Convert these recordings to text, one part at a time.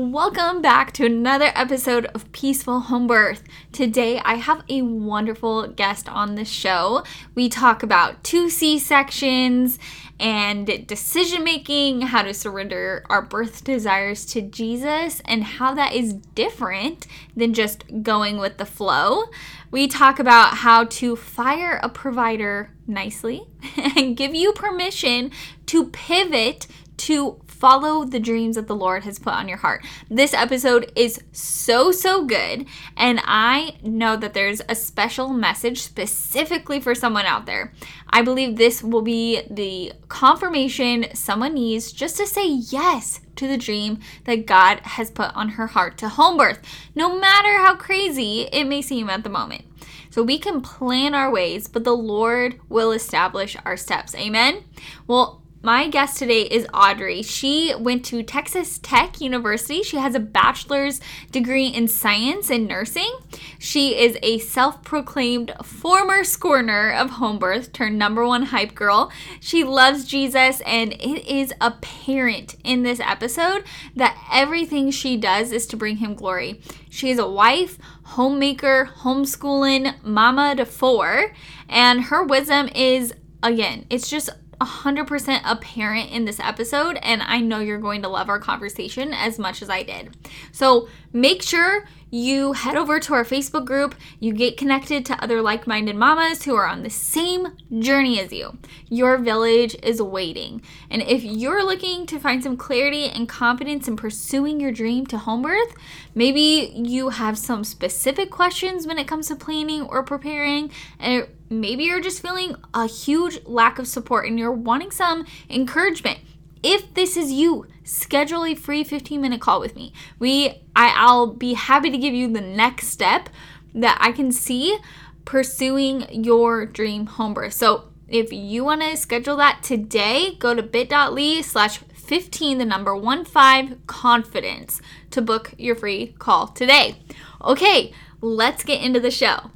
Welcome back to another episode of Peaceful Home Birth. Today I have a wonderful guest on the show. We talk about two C sections and decision making, how to surrender our birth desires to Jesus, and how that is different than just going with the flow. We talk about how to fire a provider nicely and give you permission to pivot to follow the dreams that the Lord has put on your heart. This episode is so, so good. And I know that there's a special message specifically for someone out there. I believe this will be the confirmation someone needs just to say yes to the dream that God has put on her heart to home birth, no matter how crazy it may seem at the moment. So we can plan our ways, but the Lord will establish our steps. Amen. Well, my guest today is Audrey. She went to Texas Tech University. She has a bachelor's degree in science and nursing. She is a self proclaimed former scorner of home birth turned number one hype girl. She loves Jesus, and it is apparent in this episode that everything she does is to bring him glory. She is a wife, homemaker, homeschooling, mama to four, and her wisdom is again, it's just 100% apparent in this episode, and I know you're going to love our conversation as much as I did. So make sure you head over to our Facebook group, you get connected to other like minded mamas who are on the same journey as you. Your village is waiting. And if you're looking to find some clarity and confidence in pursuing your dream to home birth, maybe you have some specific questions when it comes to planning or preparing, and maybe you're just feeling a huge lack of support and you're wanting some encouragement. If this is you, schedule a free 15 minute call with me. We I, I'll be happy to give you the next step that I can see pursuing your dream home birth. So if you want to schedule that today, go to bit.ly slash 15, the number one five confidence to book your free call today. Okay, let's get into the show.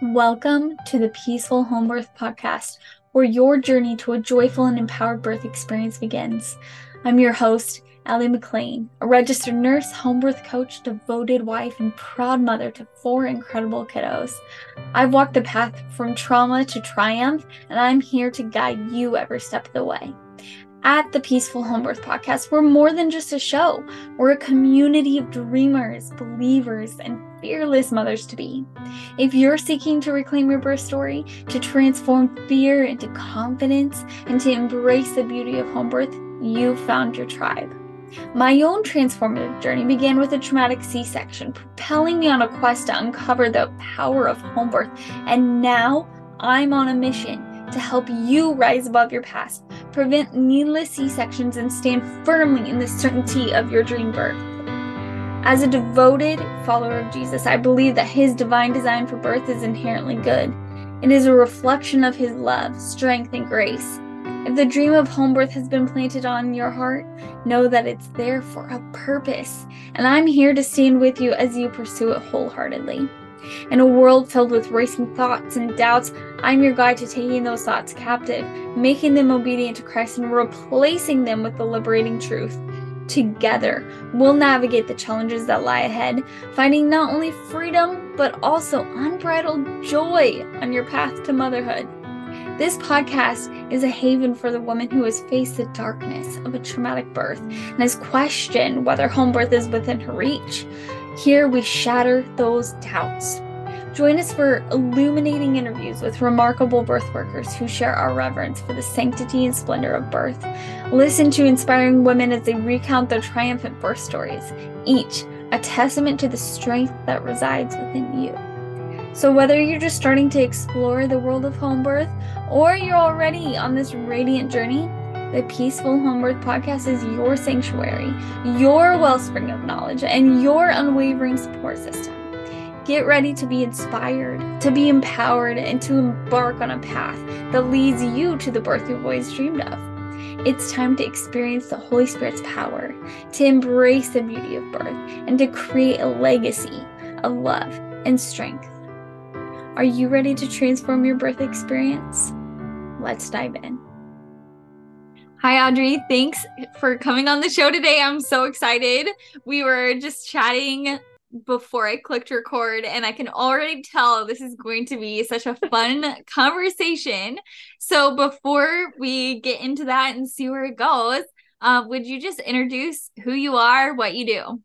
Welcome to the Peaceful Home Birth Podcast, where your journey to a joyful and empowered birth experience begins. I'm your host, Allie McLean, a registered nurse, home birth coach, devoted wife, and proud mother to four incredible kiddos. I've walked the path from trauma to triumph, and I'm here to guide you every step of the way. At the Peaceful Home Birth Podcast, we're more than just a show. We're a community of dreamers, believers, and fearless mothers to be. If you're seeking to reclaim your birth story, to transform fear into confidence, and to embrace the beauty of home birth, you've found your tribe. My own transformative journey began with a traumatic C section, propelling me on a quest to uncover the power of home birth. And now I'm on a mission to help you rise above your past, prevent needless C sections, and stand firmly in the certainty of your dream birth. As a devoted follower of Jesus, I believe that his divine design for birth is inherently good. It is a reflection of his love, strength, and grace. If the dream of home birth has been planted on your heart, know that it's there for a purpose, and I'm here to stand with you as you pursue it wholeheartedly. In a world filled with racing thoughts and doubts, I'm your guide to taking those thoughts captive, making them obedient to Christ, and replacing them with the liberating truth. Together, we'll navigate the challenges that lie ahead, finding not only freedom, but also unbridled joy on your path to motherhood. This podcast is a haven for the woman who has faced the darkness of a traumatic birth and has questioned whether home birth is within her reach. Here we shatter those doubts. Join us for illuminating interviews with remarkable birth workers who share our reverence for the sanctity and splendor of birth. Listen to inspiring women as they recount their triumphant birth stories, each a testament to the strength that resides within you. So, whether you're just starting to explore the world of home birth or you're already on this radiant journey, the Peaceful Home Birth Podcast is your sanctuary, your wellspring of knowledge, and your unwavering support system. Get ready to be inspired, to be empowered, and to embark on a path that leads you to the birth you've always dreamed of. It's time to experience the Holy Spirit's power, to embrace the beauty of birth, and to create a legacy of love and strength. Are you ready to transform your birth experience? Let's dive in. Hi, Audrey. Thanks for coming on the show today. I'm so excited. We were just chatting before I clicked record, and I can already tell this is going to be such a fun conversation. So, before we get into that and see where it goes, uh, would you just introduce who you are, what you do?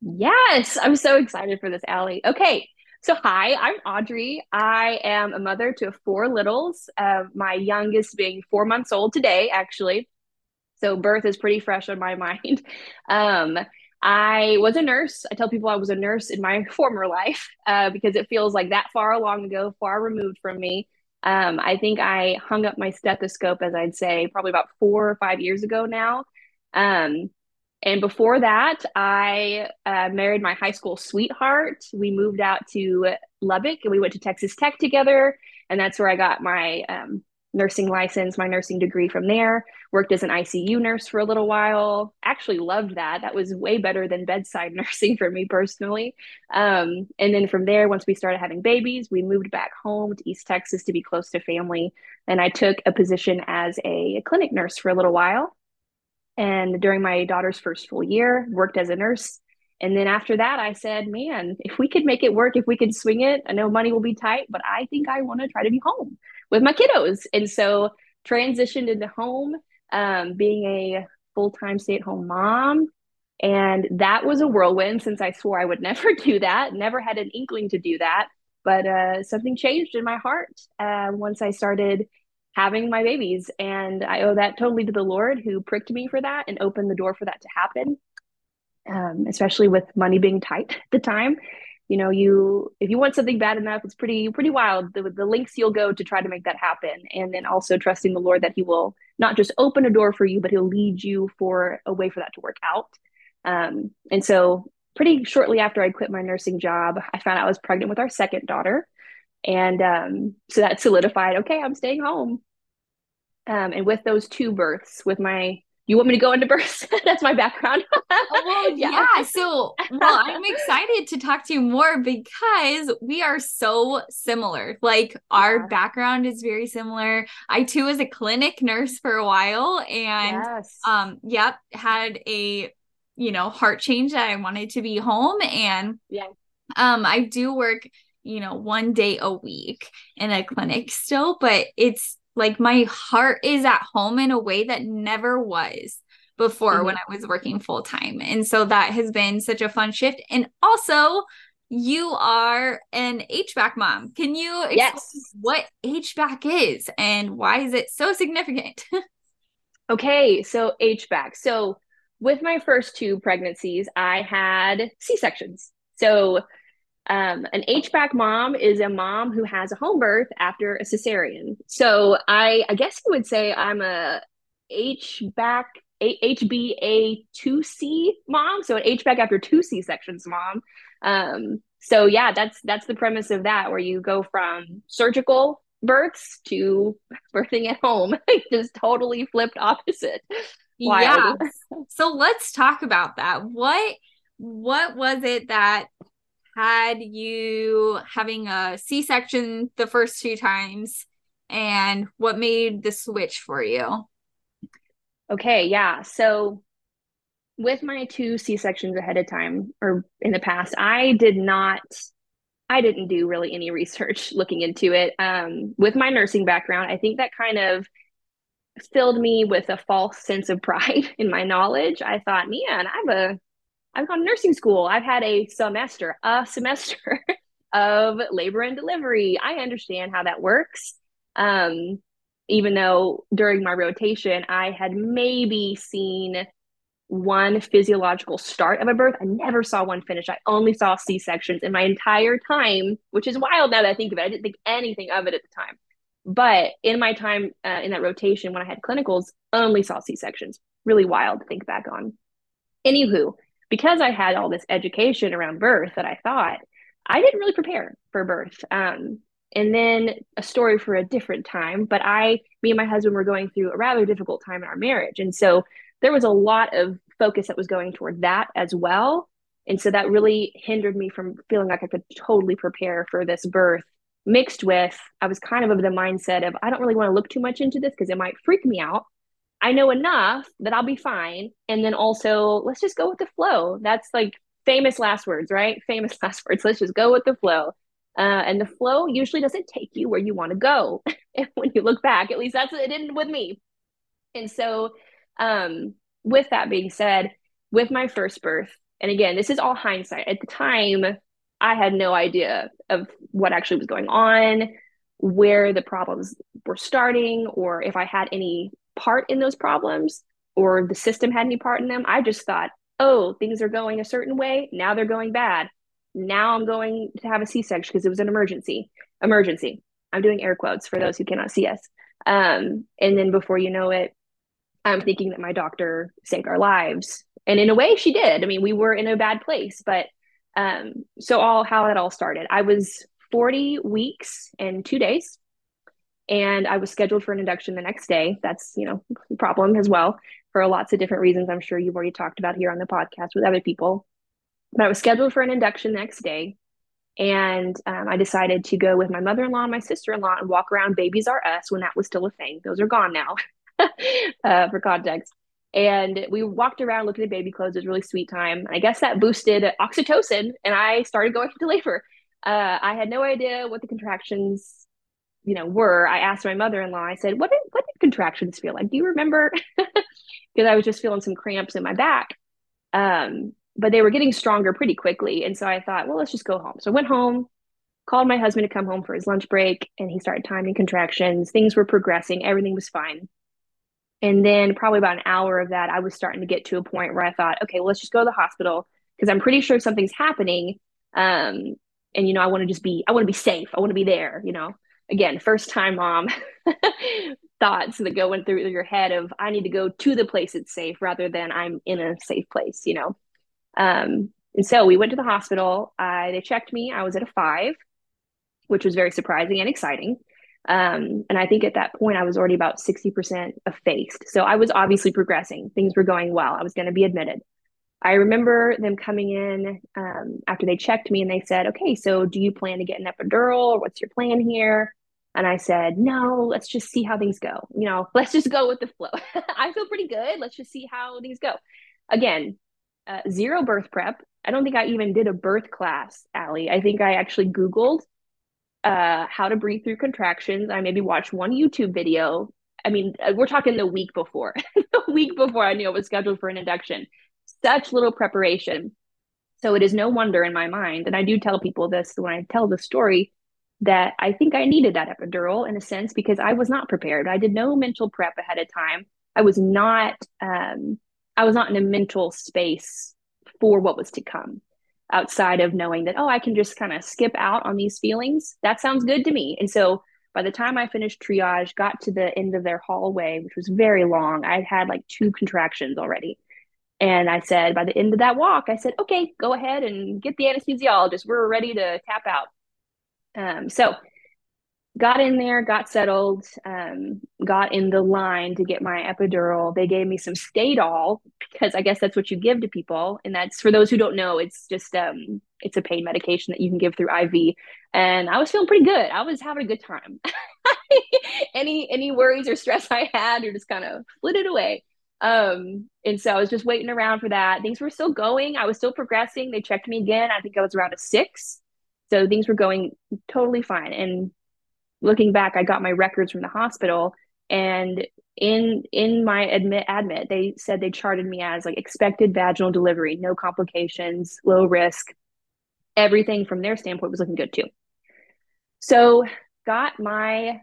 Yes, I'm so excited for this, Allie. Okay, so hi, I'm Audrey. I am a mother to four littles, uh, my youngest being four months old today, actually. So birth is pretty fresh on my mind. Um, I was a nurse. I tell people I was a nurse in my former life uh, because it feels like that far long ago, far removed from me. Um, I think I hung up my stethoscope, as I'd say, probably about four or five years ago now. Um, and before that, I uh, married my high school sweetheart. We moved out to Lubbock and we went to Texas Tech together. And that's where I got my um, nursing license, my nursing degree from there. Worked as an ICU nurse for a little while. Actually loved that. That was way better than bedside nursing for me personally. Um, and then from there, once we started having babies, we moved back home to East Texas to be close to family. And I took a position as a clinic nurse for a little while. And during my daughter's first full year, worked as a nurse. And then after that, I said, man, if we could make it work, if we could swing it, I know money will be tight, but I think I want to try to be home with my kiddos. And so transitioned into home, um, being a full time stay at home mom. And that was a whirlwind since I swore I would never do that, never had an inkling to do that. But uh, something changed in my heart uh, once I started having my babies. And I owe that totally to the Lord who pricked me for that and opened the door for that to happen, um, especially with money being tight at the time. You know you if you want something bad enough it's pretty pretty wild. The, the links you'll go to try to make that happen. And then also trusting the lord that he will not just open a door for you but he'll lead you for a way for that to work out. Um, and so pretty shortly after i quit my nursing job i found out i was pregnant with our second daughter and um, so that solidified okay i'm staying home um, and with those two births with my you want me to go into birth? That's my background. oh, well, yeah. yeah. So, well, I'm excited to talk to you more because we are so similar. Like, our yeah. background is very similar. I too was a clinic nurse for a while and, yes. um, yep, had a, you know, heart change that I wanted to be home. And, yeah, um, I do work, you know, one day a week in a clinic still, but it's like my heart is at home in a way that never was before mm-hmm. when I was working full time. And so that has been such a fun shift. And also, you are an HBAC mom. Can you explain yes. what HBAC is and why is it so significant? okay, so HBAC. So with my first two pregnancies, I had C sections. So um, an HBAC mom is a mom who has a home birth after a cesarean. So I, I guess you would say I'm a HBAC, HBA2C mom. So an HBAC after two C sections mom. Um, so yeah, that's that's the premise of that, where you go from surgical births to birthing at home, just totally flipped opposite. Wild. Yeah. So let's talk about that. What what was it that had you having a C section the first two times and what made the switch for you? Okay, yeah. So with my two C sections ahead of time or in the past, I did not I didn't do really any research looking into it. Um, with my nursing background, I think that kind of filled me with a false sense of pride in my knowledge. I thought, man, I have a I've gone to nursing school. I've had a semester, a semester of labor and delivery. I understand how that works. Um, even though during my rotation, I had maybe seen one physiological start of a birth. I never saw one finish. I only saw C sections in my entire time, which is wild now that I think of it. I didn't think anything of it at the time. But in my time uh, in that rotation, when I had clinicals, only saw C sections. Really wild to think back on. Anywho, because I had all this education around birth that I thought I didn't really prepare for birth. Um, and then a story for a different time. But I, me and my husband were going through a rather difficult time in our marriage. And so there was a lot of focus that was going toward that as well. And so that really hindered me from feeling like I could totally prepare for this birth, mixed with I was kind of of the mindset of I don't really want to look too much into this because it might freak me out. I know enough that I'll be fine. And then also, let's just go with the flow. That's like famous last words, right? Famous last words. Let's just go with the flow. Uh, and the flow usually doesn't take you where you want to go. when you look back, at least that's it did with me. And so, um, with that being said, with my first birth, and again, this is all hindsight. At the time, I had no idea of what actually was going on, where the problems were starting, or if I had any part in those problems or the system had any part in them. I just thought, oh, things are going a certain way. Now they're going bad. Now I'm going to have a C section because it was an emergency. Emergency. I'm doing air quotes for those who cannot see us. Um, and then before you know it, I'm thinking that my doctor saved our lives. And in a way, she did. I mean, we were in a bad place, but um, so all how it all started. I was 40 weeks and two days and I was scheduled for an induction the next day. That's, you know, a problem as well for lots of different reasons. I'm sure you've already talked about here on the podcast with other people. But I was scheduled for an induction the next day. And um, I decided to go with my mother in law and my sister in law and walk around Babies R Us when that was still a thing. Those are gone now, uh, for context. And we walked around looking at baby clothes. It was really sweet time. I guess that boosted oxytocin, and I started going into labor. Uh, I had no idea what the contractions you know were i asked my mother-in-law i said what did, what did contractions feel like? Do you remember? Because i was just feeling some cramps in my back. Um, but they were getting stronger pretty quickly and so i thought well let's just go home. So i went home called my husband to come home for his lunch break and he started timing contractions. Things were progressing everything was fine. And then probably about an hour of that i was starting to get to a point where i thought okay well, let's just go to the hospital because i'm pretty sure something's happening um, and you know i want to just be i want to be safe i want to be there you know again, first time mom thoughts that go through your head of I need to go to the place it's safe rather than I'm in a safe place, you know. Um, and so we went to the hospital. Uh, they checked me. I was at a five, which was very surprising and exciting. Um, and I think at that point I was already about 60% effaced. So I was obviously progressing. Things were going well. I was going to be admitted. I remember them coming in um, after they checked me and they said, okay, so do you plan to get an epidural what's your plan here? And I said, no, let's just see how things go. You know, let's just go with the flow. I feel pretty good. Let's just see how things go. Again, uh, zero birth prep. I don't think I even did a birth class, Allie. I think I actually Googled uh, how to breathe through contractions. I maybe watched one YouTube video. I mean, uh, we're talking the week before, the week before I knew I was scheduled for an induction. Such little preparation. So it is no wonder in my mind, and I do tell people this when I tell the story that I think I needed that epidural in a sense because I was not prepared. I did no mental prep ahead of time. I was not um, I was not in a mental space for what was to come outside of knowing that oh I can just kind of skip out on these feelings. That sounds good to me. And so by the time I finished triage, got to the end of their hallway, which was very long, I had like two contractions already. And I said, by the end of that walk, I said, okay, go ahead and get the anesthesiologist. We're ready to tap out. Um, so got in there, got settled, um, got in the line to get my epidural. They gave me some Stadol because I guess that's what you give to people, and that's for those who don't know. It's just um, it's a pain medication that you can give through IV. And I was feeling pretty good. I was having a good time. any any worries or stress I had, or just kind of flitted away. Um, and so I was just waiting around for that. Things were still going. I was still progressing. They checked me again. I think I was around a six. So things were going totally fine. And looking back, I got my records from the hospital. And in in my admit admit they said they charted me as like expected vaginal delivery no complications low risk. Everything from their standpoint was looking good too. So got my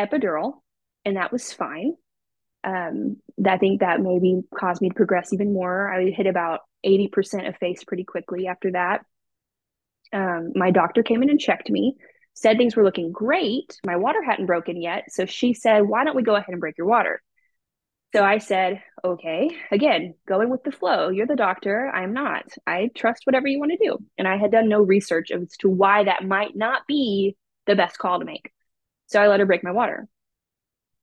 epidural and that was fine. Um, i think that maybe caused me to progress even more. I hit about 80% effaced pretty quickly after that um, my doctor came in and checked me, said things were looking great. My water hadn't broken yet. So she said, Why don't we go ahead and break your water? So I said, Okay, again, going with the flow. You're the doctor. I'm not. I trust whatever you want to do. And I had done no research as to why that might not be the best call to make. So I let her break my water.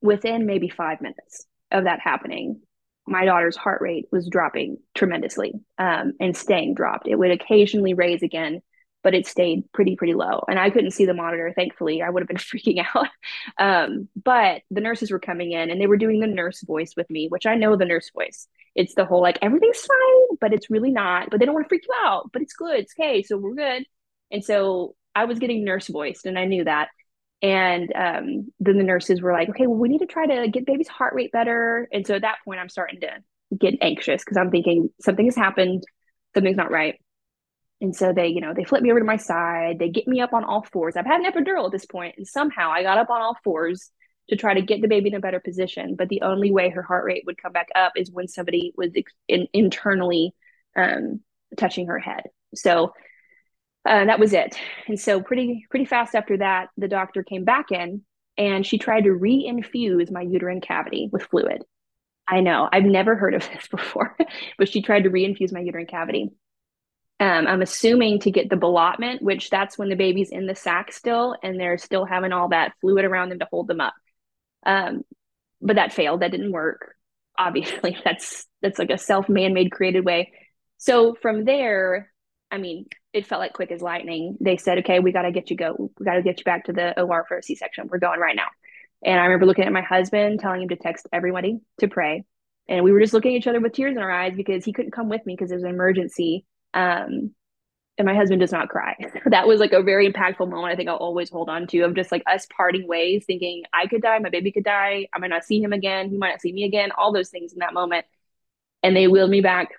Within maybe five minutes of that happening, my daughter's heart rate was dropping tremendously um, and staying dropped. It would occasionally raise again but it stayed pretty, pretty low. And I couldn't see the monitor, thankfully. I would have been freaking out. Um, but the nurses were coming in and they were doing the nurse voice with me, which I know the nurse voice. It's the whole like, everything's fine, but it's really not. But they don't want to freak you out, but it's good. It's okay. So we're good. And so I was getting nurse voiced and I knew that. And um, then the nurses were like, okay, well, we need to try to get baby's heart rate better. And so at that point, I'm starting to get anxious because I'm thinking something has happened, something's not right. And so they, you know, they flip me over to my side. They get me up on all fours. I've had an epidural at this point, and somehow I got up on all fours to try to get the baby in a better position. But the only way her heart rate would come back up is when somebody was in, internally um, touching her head. So uh, that was it. And so pretty pretty fast after that, the doctor came back in and she tried to re-infuse my uterine cavity with fluid. I know I've never heard of this before, but she tried to re-infuse my uterine cavity um, I'm assuming to get the ballottement, which that's when the baby's in the sac still and they're still having all that fluid around them to hold them up. Um, but that failed. That didn't work. Obviously, that's that's like a self man-made created way. So from there, I mean, it felt like quick as lightning. They said, "Okay, we got to get you go. We got to get you back to the OR for a C-section. We're going right now." And I remember looking at my husband, telling him to text everybody to pray. And we were just looking at each other with tears in our eyes because he couldn't come with me because there was an emergency um, and my husband does not cry. that was like a very impactful moment. I think I'll always hold on to of just like us parting ways, thinking I could die, my baby could die, I might not see him again, he might not see me again, all those things in that moment. And they wheeled me back,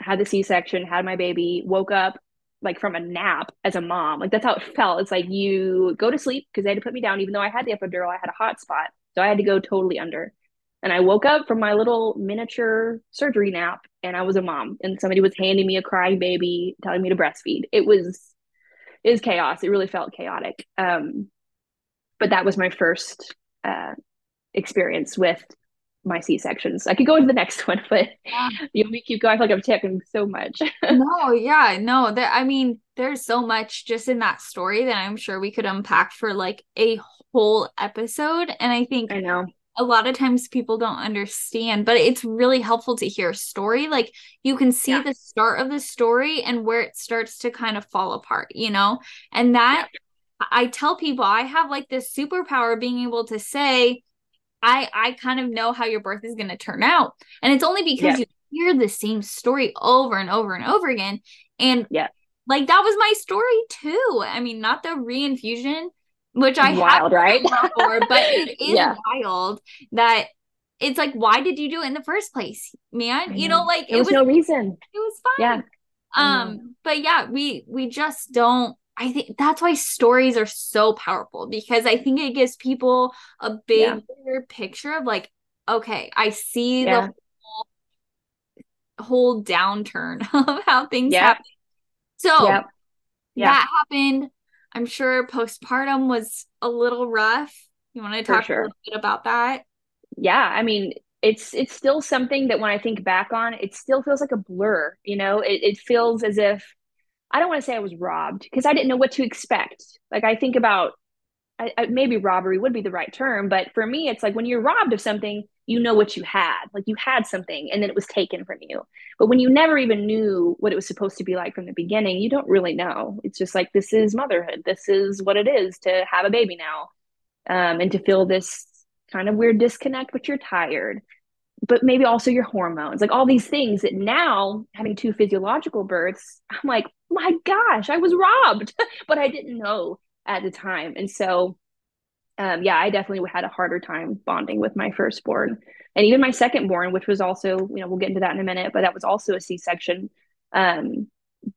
had the C section, had my baby, woke up like from a nap as a mom. Like that's how it felt. It's like you go to sleep because they had to put me down, even though I had the epidural, I had a hot spot. So I had to go totally under. And I woke up from my little miniature surgery nap and I was a mom and somebody was handing me a crying baby, telling me to breastfeed. It was it was chaos. It really felt chaotic. Um, but that was my first uh, experience with my C sections. I could go into the next one, but yeah. you know, me keep going. I feel like I'm taking so much. no, yeah, no. That I mean, there's so much just in that story that I'm sure we could unpack for like a whole episode. And I think I know a lot of times people don't understand, but it's really helpful to hear a story. Like you can see yeah. the start of the story and where it starts to kind of fall apart, you know? And that yeah. I tell people I have like this superpower of being able to say, I I kind of know how your birth is going to turn out. And it's only because yeah. you hear the same story over and over and over again. And yeah. Like that was my story too. I mean, not the reinfusion, which I wild, right? Before, but it is yeah. wild that it's like, why did you do it in the first place, man? You know, like it was, was, no reason. It was fine. Yeah. Um, but yeah, we we just don't. I think that's why stories are so powerful because I think it gives people a bigger yeah. picture of like, okay, I see yeah. the whole, whole downturn of how things happen. So yeah. that happened I'm sure postpartum was a little rough. You want to talk sure. a little bit about that? Yeah, I mean, it's it's still something that when I think back on, it still feels like a blur. You know, it, it feels as if I don't want to say I was robbed because I didn't know what to expect. Like I think about I, I, maybe robbery would be the right term, but for me, it's like when you're robbed of something, you know what you had. Like you had something and then it was taken from you. But when you never even knew what it was supposed to be like from the beginning, you don't really know. It's just like, this is motherhood. This is what it is to have a baby now um, and to feel this kind of weird disconnect, but you're tired. But maybe also your hormones, like all these things that now having two physiological births, I'm like, my gosh, I was robbed, but I didn't know at the time. And so um, yeah, I definitely had a harder time bonding with my firstborn. And even my secondborn, which was also, you know, we'll get into that in a minute, but that was also a C section. Um,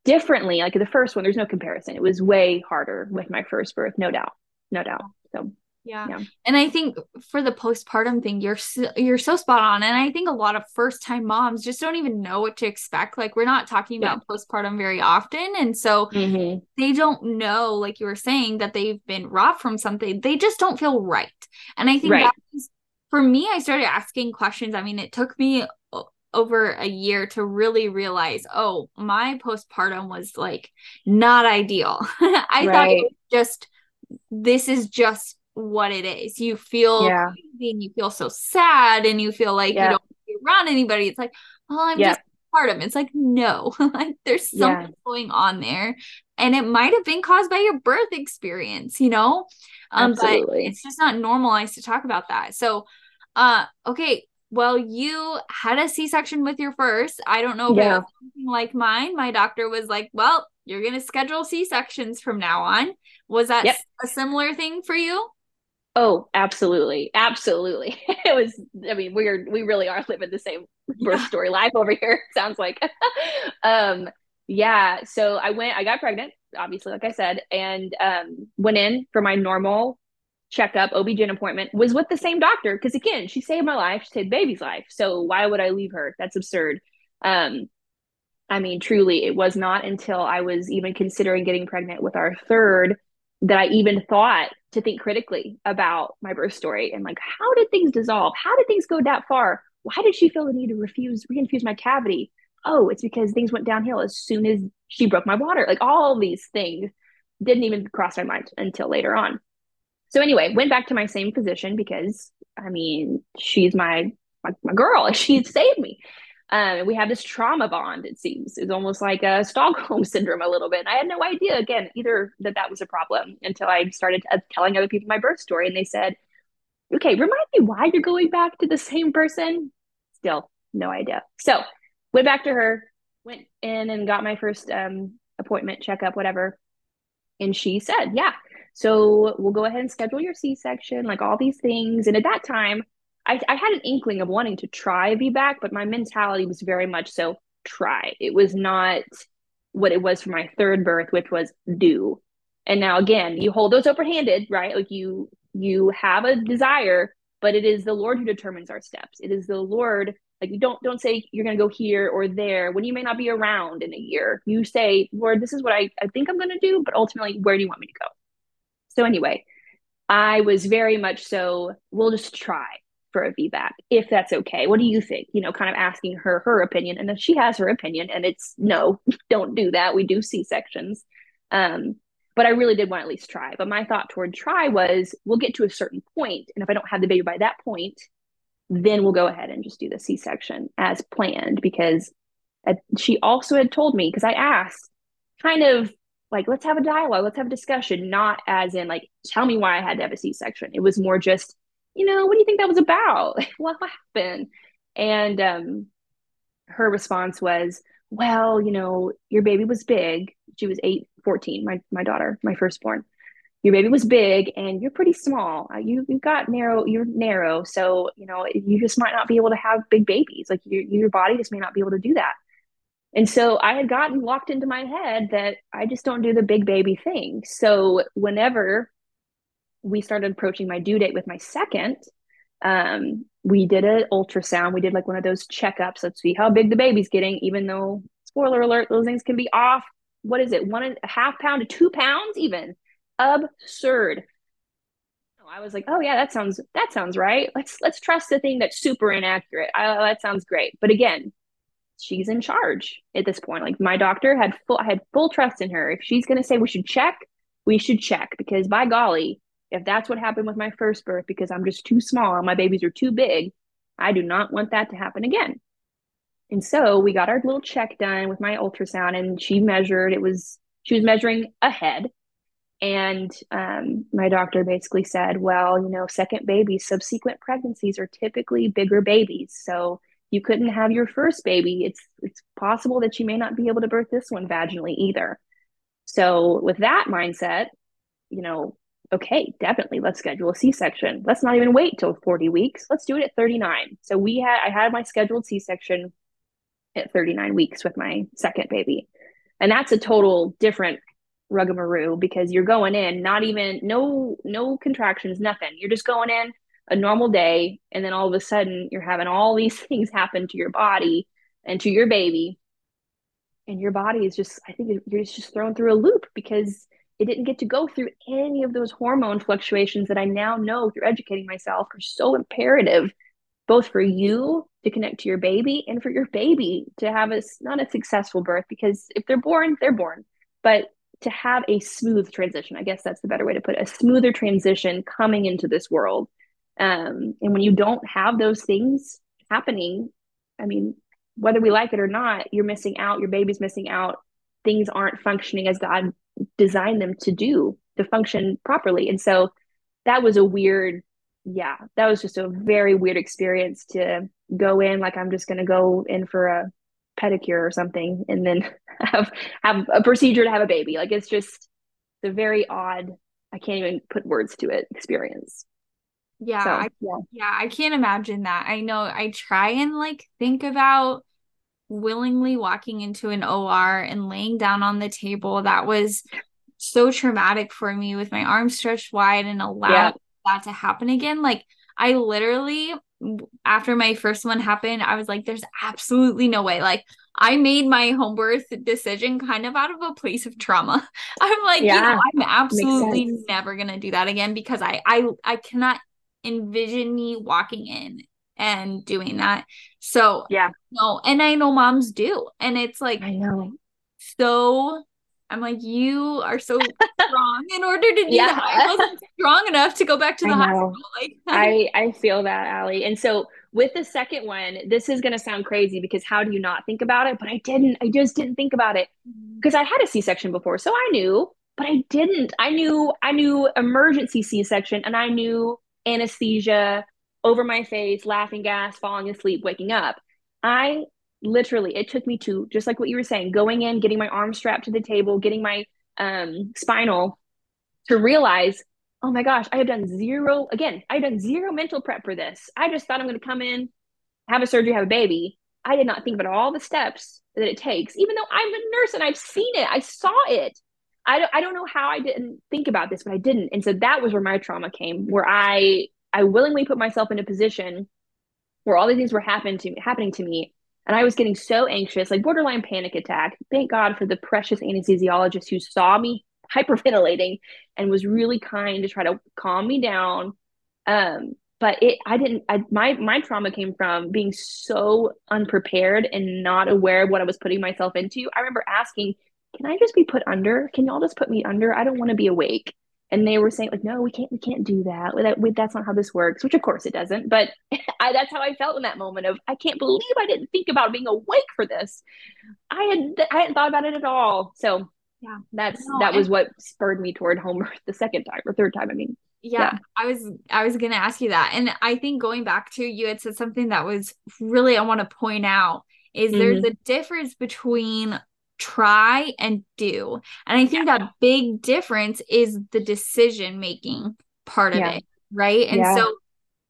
differently, like the first one, there's no comparison. It was way harder with my first birth, no doubt. No doubt. So yeah. yeah. And I think for the postpartum thing, you're so, you're so spot on. And I think a lot of first time moms just don't even know what to expect. Like we're not talking about postpartum very often, and so mm-hmm. they don't know, like you were saying, that they've been robbed from something. They just don't feel right. And I think right. for me. I started asking questions. I mean, it took me over a year to really realize, oh, my postpartum was like not ideal. I right. thought it was just this is just what it is. You feel yeah. and you feel so sad and you feel like yeah. you don't be around anybody. It's like, well, I'm yeah. just postpartum. It's like, no, like there's something going on there. And it might have been caused by your birth experience, you know? Um, Absolutely. but it's just not normalized to talk about that. So, uh, okay, well, you had a C section with your first. I don't know if yeah. it like mine. My doctor was like, well, you're going to schedule C sections from now on. Was that yep. a similar thing for you? Oh, absolutely. Absolutely. it was, I mean, we're, we really are living the same birth yeah. story life over here. Sounds like, um, yeah. So I went, I got pregnant, obviously, like I said, and, um, went in for my normal checkup, OB-GYN appointment, was with the same doctor. Cause again, she saved my life. She saved baby's life. So why would I leave her? That's absurd. Um, I mean, truly, it was not until I was even considering getting pregnant with our third that I even thought to think critically about my birth story and like, how did things dissolve? How did things go that far? Why did she feel the need to refuse reinfuse my cavity? Oh, it's because things went downhill as soon as she broke my water. Like all these things didn't even cross my mind until later on. So anyway, went back to my same physician because I mean, she's my my, my girl. She saved me. Um, we have this trauma bond. It seems it's almost like a Stockholm syndrome a little bit. And I had no idea again either that that was a problem until I started uh, telling other people my birth story, and they said, "Okay, remind me why you're going back to the same person." Still, no idea. So went back to her, went in and got my first um, appointment, checkup, whatever, and she said, "Yeah." So we'll go ahead and schedule your C-section, like all these things. And at that time, I, I had an inkling of wanting to try VBAC, but my mentality was very much so try. It was not what it was for my third birth, which was do. And now again, you hold those open handed, right? Like you you have a desire, but it is the Lord who determines our steps. It is the Lord. Like you don't don't say you're gonna go here or there when you may not be around in a year. You say, Lord, this is what I, I think I'm gonna do, but ultimately, where do you want me to go? So anyway, I was very much so, we'll just try for a VBAC, if that's okay. What do you think? You know, kind of asking her her opinion. And if she has her opinion and it's no, don't do that. We do C sections. Um, but I really did want to at least try. But my thought toward try was we'll get to a certain point, and if I don't have the baby by that point, then we'll go ahead and just do the C section as planned. Because she also had told me because I asked, kind of like let's have a dialogue, let's have a discussion, not as in like tell me why I had to have a C section. It was more just you know, what do you think that was about? what happened? And um, her response was, well, you know, your baby was big. She was eight, 14, my, my daughter, my firstborn. Your baby was big and you're pretty small. Uh, you, you've got narrow, you're narrow. So, you know, you just might not be able to have big babies. Like your, your body just may not be able to do that. And so I had gotten locked into my head that I just don't do the big baby thing. So whenever we started approaching my due date with my second, um, we did an ultrasound. We did like one of those checkups. Let's see how big the baby's getting, even though, spoiler alert, those things can be off. What is it? One and a half pound to two pounds, even. Absurd. I was like, oh yeah, that sounds that sounds right. Let's let's trust the thing that's super inaccurate. I, that sounds great. But again, she's in charge at this point. Like my doctor had full I had full trust in her. If she's gonna say we should check, we should check because by golly, if that's what happened with my first birth because I'm just too small, my babies are too big, I do not want that to happen again. And so we got our little check done with my ultrasound, and she measured. It was she was measuring ahead, and um, my doctor basically said, "Well, you know, second babies, subsequent pregnancies are typically bigger babies, so you couldn't have your first baby. It's it's possible that you may not be able to birth this one vaginally either." So with that mindset, you know, okay, definitely let's schedule a C-section. Let's not even wait till 40 weeks. Let's do it at 39. So we had I had my scheduled C-section at 39 weeks with my second baby. And that's a total different rugamaroo because you're going in not even no no contractions, nothing. You're just going in a normal day and then all of a sudden you're having all these things happen to your body and to your baby. And your body is just I think you're just thrown through a loop because it didn't get to go through any of those hormone fluctuations that I now know through educating myself are so imperative, both for you to connect to your baby and for your baby to have a not a successful birth because if they're born, they're born, but to have a smooth transition. I guess that's the better way to put it, a smoother transition coming into this world. Um, and when you don't have those things happening, I mean, whether we like it or not, you're missing out. Your baby's missing out. Things aren't functioning as God designed them to do to function properly. And so that was a weird, yeah, that was just a very weird experience to go in like I'm just going to go in for a pedicure or something and then have have a procedure to have a baby. Like it's just the very odd, I can't even put words to it experience. Yeah, so, I, yeah, yeah, I can't imagine that. I know I try and like think about willingly walking into an OR and laying down on the table. That was so traumatic for me with my arms stretched wide and allowed yeah. that to happen again. Like I literally after my first one happened, I was like, there's absolutely no way. Like I made my home birth decision kind of out of a place of trauma. I'm like, yeah, you know, I'm absolutely never gonna do that again because I I I cannot envision me walking in and doing that. So yeah, no, and I know moms do, and it's like I know so I'm like, you are so strong in order to do yeah. that. I wasn't strong enough to go back to the hospital. Like I, I feel that, Allie. And so with the second one, this is gonna sound crazy because how do you not think about it? But I didn't, I just didn't think about it. Because mm-hmm. I had a C-section before. So I knew, but I didn't. I knew I knew emergency C-section and I knew anesthesia over my face, laughing gas, falling asleep, waking up. I literally it took me to just like what you were saying going in getting my arm strapped to the table getting my um spinal to realize oh my gosh i have done zero again i have done zero mental prep for this. I just thought i'm going to come in have a surgery have a baby. I did not think about all the steps that it takes even though i'm a nurse and i've seen it i saw it. I don't, I don't know how i didn't think about this but i didn't. And so that was where my trauma came where i i willingly put myself in a position where all these things were happening to happening to me and I was getting so anxious, like borderline panic attack. Thank God for the precious anesthesiologist who saw me hyperventilating and was really kind to try to calm me down. Um, but it, I didn't, I, my, my trauma came from being so unprepared and not aware of what I was putting myself into. I remember asking, can I just be put under? Can y'all just put me under? I don't want to be awake and they were saying like no we can't we can't do that. That that's not how this works which of course it doesn't but I, that's how i felt in that moment of i can't believe i didn't think about being awake for this. I had i hadn't thought about it at all. So yeah. that's no, that was what spurred me toward home birth the second time or third time i mean. Yeah, yeah, i was i was gonna ask you that. And i think going back to you had said something that was really i want to point out is mm-hmm. there's a difference between try and do. And I think yeah. that big difference is the decision making part of yeah. it, right? And yeah. so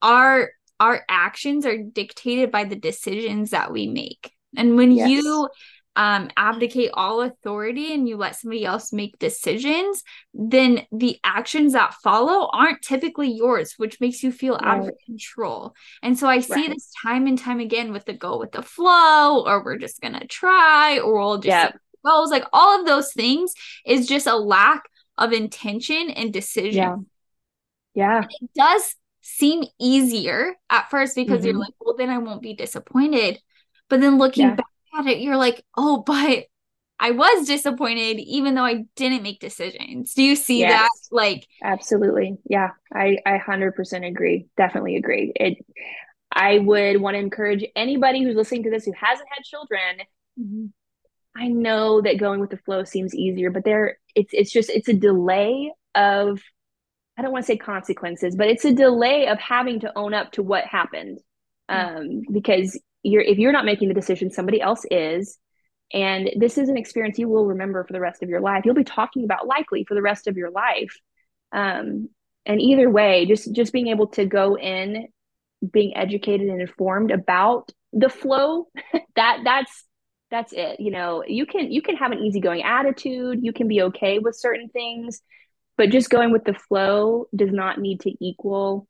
our our actions are dictated by the decisions that we make. And when yes. you um, abdicate all authority and you let somebody else make decisions, then the actions that follow aren't typically yours, which makes you feel right. out of control. And so I see right. this time and time again with the go with the flow, or we're just gonna try, or we'll just yep. Like all of those things is just a lack of intention and decision. Yeah. Yeah. And it does seem easier at first because mm-hmm. you're like, well, then I won't be disappointed. But then looking yeah. back at it, you're like, oh, but I was disappointed even though I didn't make decisions. Do you see yes. that? Like Absolutely. Yeah. I I 100% agree. Definitely agree. It I would want to encourage anybody who's listening to this who hasn't had children. Mm-hmm. I know that going with the flow seems easier, but there it's it's just it's a delay of I don't want to say consequences, but it's a delay of having to own up to what happened. Mm-hmm. Um, because you're if you're not making the decision, somebody else is. And this is an experience you will remember for the rest of your life. You'll be talking about likely for the rest of your life. Um, and either way, just just being able to go in, being educated and informed about the flow, that that's that's it. You know, you can you can have an easygoing attitude, you can be okay with certain things, but just going with the flow does not need to equal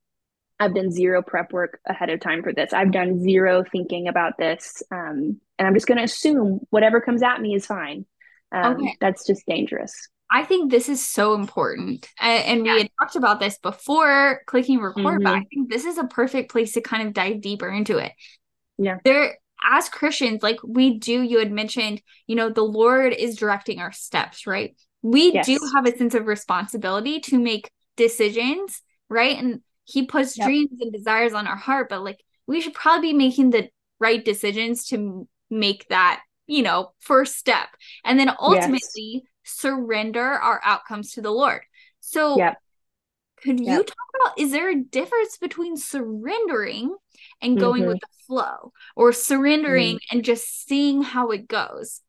I've done zero prep work ahead of time for this. I've done zero thinking about this. Um, and I'm just going to assume whatever comes at me is fine. Um, okay. That's just dangerous. I think this is so important. And, we had talked about this before clicking record, mm-hmm. but I think this is a perfect place to kind of dive deeper into it. Yeah. There, as Christians, like we do, you had mentioned, you know, the Lord is directing our steps, right? We yes. do have a sense of responsibility to make decisions, right? And he puts yep. dreams and desires on our heart but like we should probably be making the right decisions to make that, you know, first step. And then ultimately yes. surrender our outcomes to the Lord. So, yep. could yep. you talk about is there a difference between surrendering and going mm-hmm. with the flow or surrendering mm-hmm. and just seeing how it goes?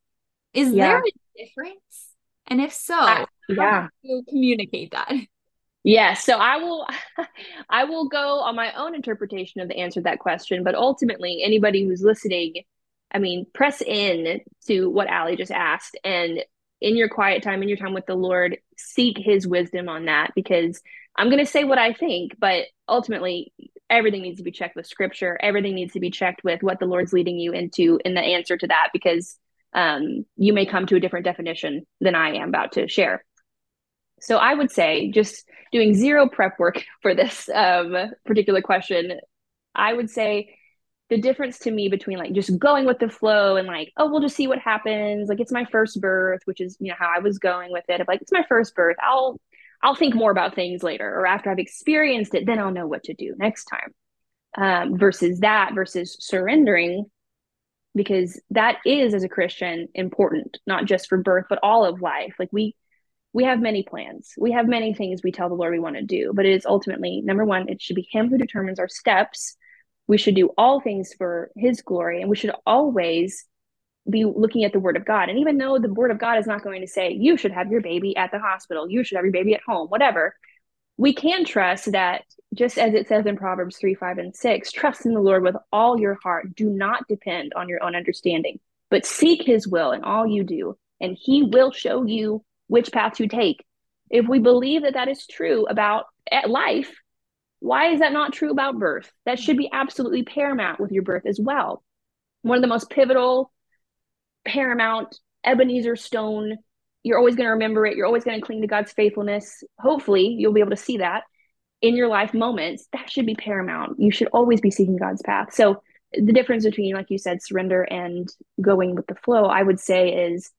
Is yeah. there a difference? And if so, uh, yeah, you communicate that? Yeah, so I will I will go on my own interpretation of the answer to that question, but ultimately anybody who's listening, I mean, press in to what Allie just asked and in your quiet time, in your time with the Lord, seek his wisdom on that because I'm going to say what I think, but ultimately everything needs to be checked with scripture. Everything needs to be checked with what the Lord's leading you into in the answer to that because um, you may come to a different definition than I am about to share. So I would say just doing zero prep work for this um, particular question, I would say the difference to me between like just going with the flow and like, oh, we'll just see what happens. Like it's my first birth, which is, you know, how I was going with it. Like, it's my first birth. I'll I'll think more about things later. Or after I've experienced it, then I'll know what to do next time. Um, versus that versus surrendering because that is as a christian important not just for birth but all of life like we we have many plans. We have many things we tell the lord we want to do but it is ultimately number one it should be him who determines our steps. We should do all things for his glory and we should always be looking at the word of god. And even though the word of god is not going to say you should have your baby at the hospital. You should have your baby at home whatever we can trust that just as it says in Proverbs 3, 5, and 6, trust in the Lord with all your heart. Do not depend on your own understanding, but seek his will in all you do, and he will show you which path to take. If we believe that that is true about eh, life, why is that not true about birth? That should be absolutely paramount with your birth as well. One of the most pivotal, paramount, Ebenezer stone you're always going to remember it. You're always going to cling to God's faithfulness. Hopefully, you'll be able to see that in your life moments. That should be paramount. You should always be seeking God's path. So, the difference between, like you said, surrender and going with the flow, I would say, is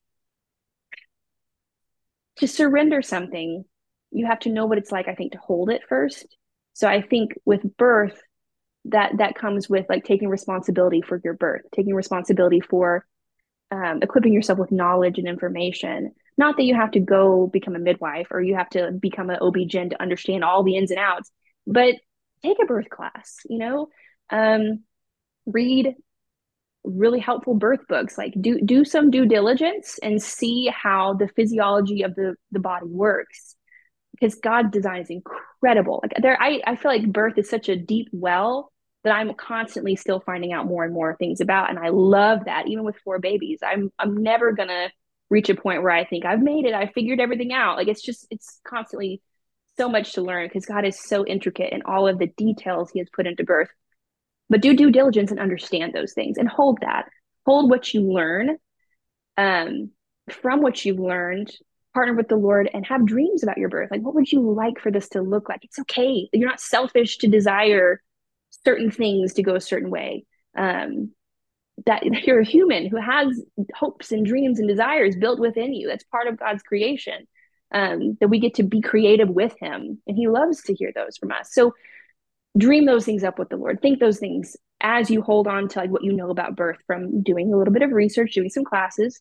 to surrender something, you have to know what it's like, I think, to hold it first. So, I think with birth, that that comes with like taking responsibility for your birth, taking responsibility for um, equipping yourself with knowledge and information not that you have to go become a midwife or you have to become an OB-GYN to understand all the ins and outs, but take a birth class, you know, um, read really helpful birth books. Like do do some due diligence and see how the physiology of the the body works. Because god's design is incredible. Like there i i feel like birth is such a deep well that i'm constantly still finding out more and more things about and i love that. Even with four babies i'm i'm never gonna reach a point where I think I've made it, I figured everything out. Like it's just it's constantly so much to learn because God is so intricate in all of the details he has put into birth. But do due diligence and understand those things and hold that. Hold what you learn um, from what you've learned, partner with the Lord and have dreams about your birth. Like, what would you like for this to look like? It's okay. You're not selfish to desire certain things to go a certain way. Um, that you're a human who has hopes and dreams and desires built within you. That's part of God's creation. Um, that we get to be creative with Him, and He loves to hear those from us. So, dream those things up with the Lord. Think those things as you hold on to like what you know about birth from doing a little bit of research, doing some classes,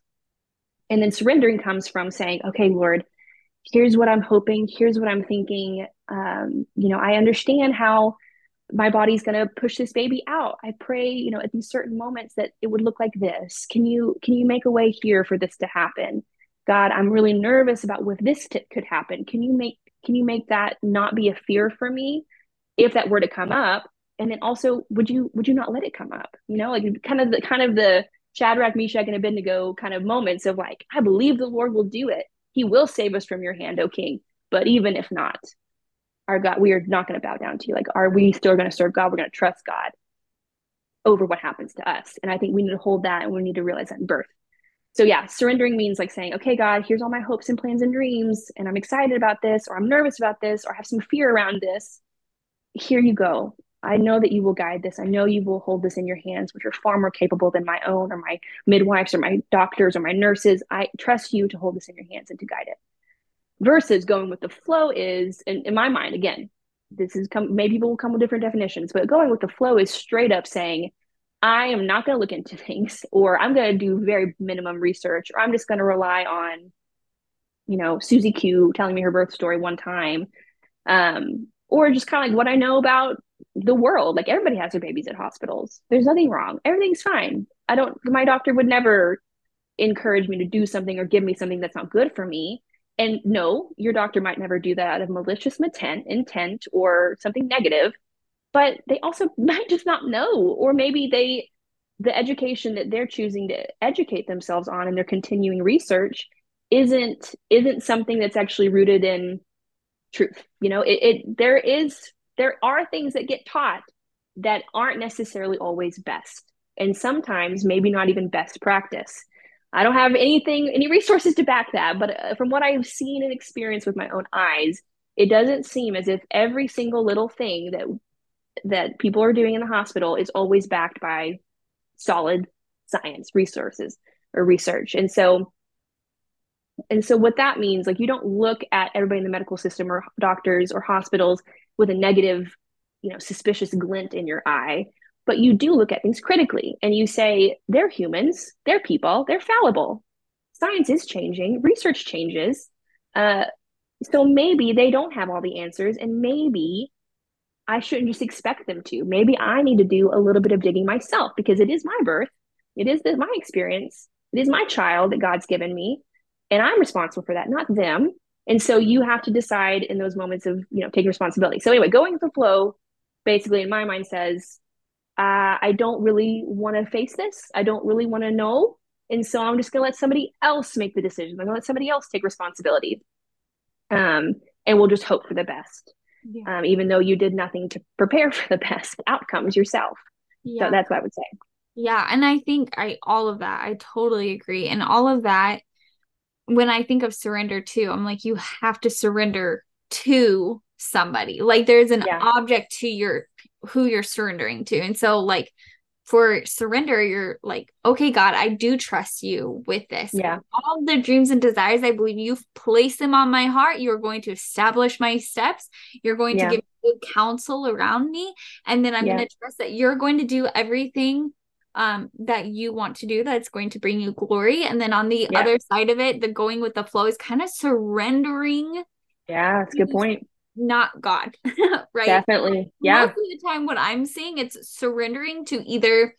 and then surrendering comes from saying, "Okay, Lord, here's what I'm hoping. Here's what I'm thinking. Um, you know, I understand how." my body's going to push this baby out i pray you know at these certain moments that it would look like this can you can you make a way here for this to happen god i'm really nervous about what this t- could happen can you make can you make that not be a fear for me if that were to come up and then also would you would you not let it come up you know like kind of the kind of the shadrach meshach and abednego kind of moments of like i believe the lord will do it he will save us from your hand o king but even if not our God, we are not going to bow down to you. Like, are we still going to serve God? We're going to trust God over what happens to us. And I think we need to hold that and we need to realize that in birth. So, yeah, surrendering means like saying, okay, God, here's all my hopes and plans and dreams, and I'm excited about this, or I'm nervous about this, or I have some fear around this. Here you go. I know that you will guide this. I know you will hold this in your hands, which are far more capable than my own, or my midwives, or my doctors, or my nurses. I trust you to hold this in your hands and to guide it versus going with the flow is in, in my mind again this is come maybe people will come with different definitions but going with the flow is straight up saying I am not going to look into things, or I'm going to do very minimum research, or I'm just going to rely on, you know, Susie Q telling me her birth story one time, um, or just kind of like what I know about the world. Like everybody has their babies at hospitals. There's nothing wrong. Everything's fine. I don't. My doctor would never encourage me to do something or give me something that's not good for me. And no, your doctor might never do that out of malicious intent, intent or something negative, but they also might just not know, or maybe they, the education that they're choosing to educate themselves on and their continuing research isn't isn't something that's actually rooted in truth. You know, it, it there is there are things that get taught that aren't necessarily always best, and sometimes maybe not even best practice. I don't have anything, any resources to back that, but uh, from what I've seen and experienced with my own eyes, it doesn't seem as if every single little thing that that people are doing in the hospital is always backed by solid science resources or research. And so and so what that means like you don't look at everybody in the medical system or doctors or hospitals with a negative, you know, suspicious glint in your eye but you do look at things critically and you say they're humans. They're people. They're fallible. Science is changing. Research changes. Uh, so maybe they don't have all the answers and maybe i shouldn't just expect them to. Maybe i need to do a little bit of digging myself because it is my birth. It is the, my experience. It is my child that god's given me and i'm responsible for that not them and so you have to decide in those moments of you know taking responsibility so anyway going with the flow basically in my mind says uh, I don't really want to face this. I don't really want to know. And so I'm just going to let somebody else make the decision. I'm going to let somebody else take responsibility. Um, and we'll just hope for the best. Yeah. Um, even though you did nothing to prepare for the best outcomes yourself. Yeah. So that's what I would say. Yeah. And I think I, all of that, I totally agree. And all of that, when I think of surrender too, I'm like, you have to surrender to somebody. Like there's an yeah. object to your who you're surrendering to. And so like for surrender, you're like, okay, God, I do trust you with this. Yeah. All the dreams and desires, I believe you've placed them on my heart. You're going to establish my steps. You're going yeah. to give good counsel around me. And then I'm yeah. going to trust that you're going to do everything um that you want to do that's going to bring you glory. And then on the yeah. other side of it, the going with the flow is kind of surrendering. Yeah, that's a good point not God, right? Definitely. Yeah. Most of the time, what I'm seeing, it's surrendering to either